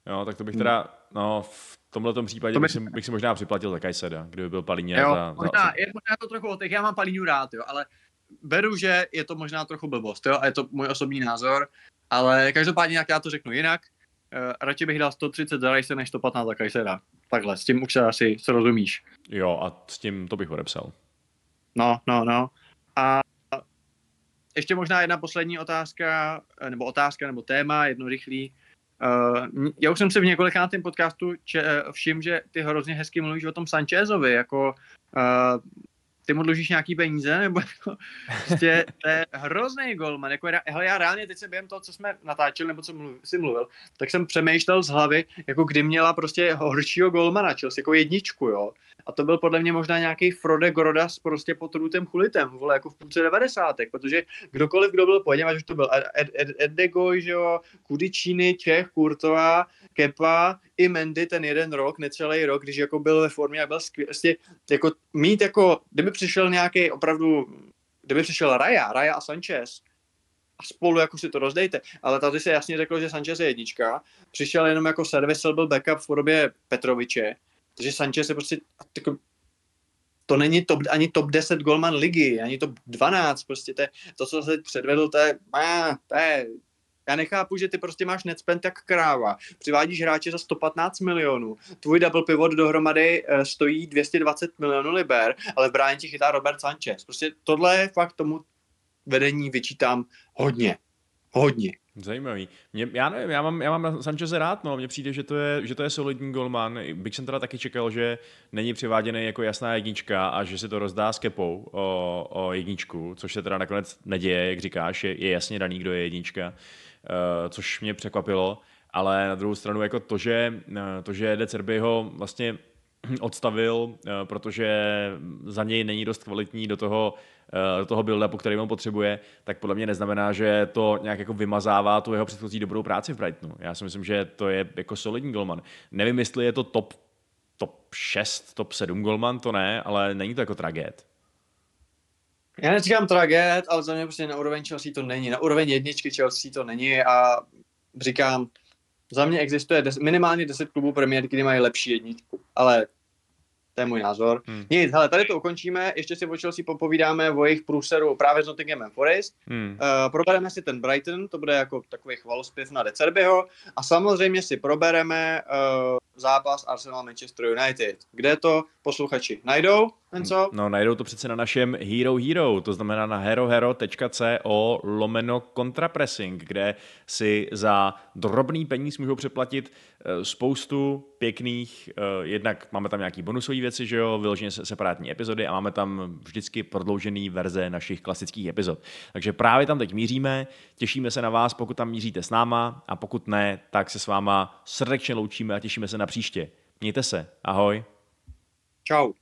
Jo, tak to bych teda, no, v tomhle případě To by- bych, si, bych si možná připlatil za Kajseda, kdyby byl Palíně Jo, za, možná, za... je možná to trochu otek, já mám Palíňu rád, jo, ale beru, že je to možná trochu blbost, jo, a je to můj osobní názor, ale každopádně, jak já to řeknu jinak, uh, radši bych dal 130 za Rice než 115 za Kajsera. Takhle, s tím už se asi srozumíš. Jo, a s tím to bych odepsal. No, no, no. A ještě možná jedna poslední otázka, eh, nebo otázka, nebo téma, jedno rychlý. Uh, já už jsem si v několikátém podcastu če, všiml, že ty hrozně hezky mluvíš o tom Sanchezovi, jako uh, ty mu dlužíš nějaký peníze, nebo jako, prostě, to je hrozný golman, jako, já- hele, já reálně teď jsem během toho, co jsme natáčeli, nebo co mluv, si mluvil, tak jsem přemýšlel z hlavy, jako kdy měla prostě horšího golmana Chelsea, jako jedničku, jo, a to byl podle mě možná nějaký Frode Grodas prostě pod Rutem Chulitem, vole, jako v půlce 90. protože kdokoliv, kdo byl po něm, ať už to byl Ed, Ed, Ed, Edegoj, že jo, Kudičíny, Čech, Kurtová, Kepa, i Mendy ten jeden rok, necelý rok, když jako byl ve formě a byl skvělý, prostě jako mít jako, kdyby přišel nějaký opravdu, kdyby přišel Raja, Raja a Sanchez, a spolu jako si to rozdejte. Ale tady se jasně řeklo, že Sanchez je jednička. Přišel jenom jako service, byl backup v podobě Petroviče. Takže Sanchez je prostě jako, to není top, ani top 10 golman ligy, ani top 12, prostě to, to co se předvedl, to je, á, to je, já nechápu, že ty prostě máš net spend jak kráva. Přivádíš hráče za 115 milionů. Tvůj double pivot dohromady eh, stojí 220 milionů liber, ale v bráně ti chytá Robert Sanchez. Prostě tohle je fakt tomu vedení vyčítám hodně. Hodně. Zajímavý. Mě, já nevím, já mám, já mám Sancheze rád, no, mně přijde, že to, je, že to je solidní golman. Bych jsem teda taky čekal, že není přiváděný jako jasná jednička a že si to rozdá s kepou o, o jedničku, což se teda nakonec neděje, jak říkáš, je, je jasně daný, kdo je jednička, uh, což mě překvapilo, ale na druhou stranu jako to, že, eh, to, že De Cerby ho vlastně odstavil, eh, protože za něj není dost kvalitní do toho, eh, do toho build-upu, který on potřebuje, tak podle mě neznamená, že to nějak jako vymazává tu jeho předchozí dobrou práci v Brightonu. Já si myslím, že to je jako solidní golman. Nevím, jestli je to top, top 6, top 7 golman, to ne, ale není to jako tragéd. Já neříkám tragéd, ale za mě prostě na úroveň Chelsea to není. Na úroveň jedničky Chelsea to není a říkám, za mě existuje des, minimálně 10 klubů League, kdy mají lepší jedničku, ale To je můj názor. Hmm. Nic, hele, tady to ukončíme, ještě si o Chelsea popovídáme o jejich průseru právě s Nottinghamem Forest. Hmm. Uh, probereme si ten Brighton, to bude jako takový chvalospěv na Decerbyho a samozřejmě si probereme uh, zápas Arsenal Manchester United. Kde to posluchači najdou? Enzo? No, najdou to přece na našem Hero Hero, to znamená na herohero.co lomeno kontrapressing, kde si za drobný peníz můžou přeplatit eh, spoustu pěkných, eh, jednak máme tam nějaký bonusové věci, že jo, vyloženě se- separátní epizody a máme tam vždycky prodloužený verze našich klasických epizod. Takže právě tam teď míříme, těšíme se na vás, pokud tam míříte s náma a pokud ne, tak se s váma srdečně loučíme a těšíme se na příště. Mějte se, ahoj. Čau.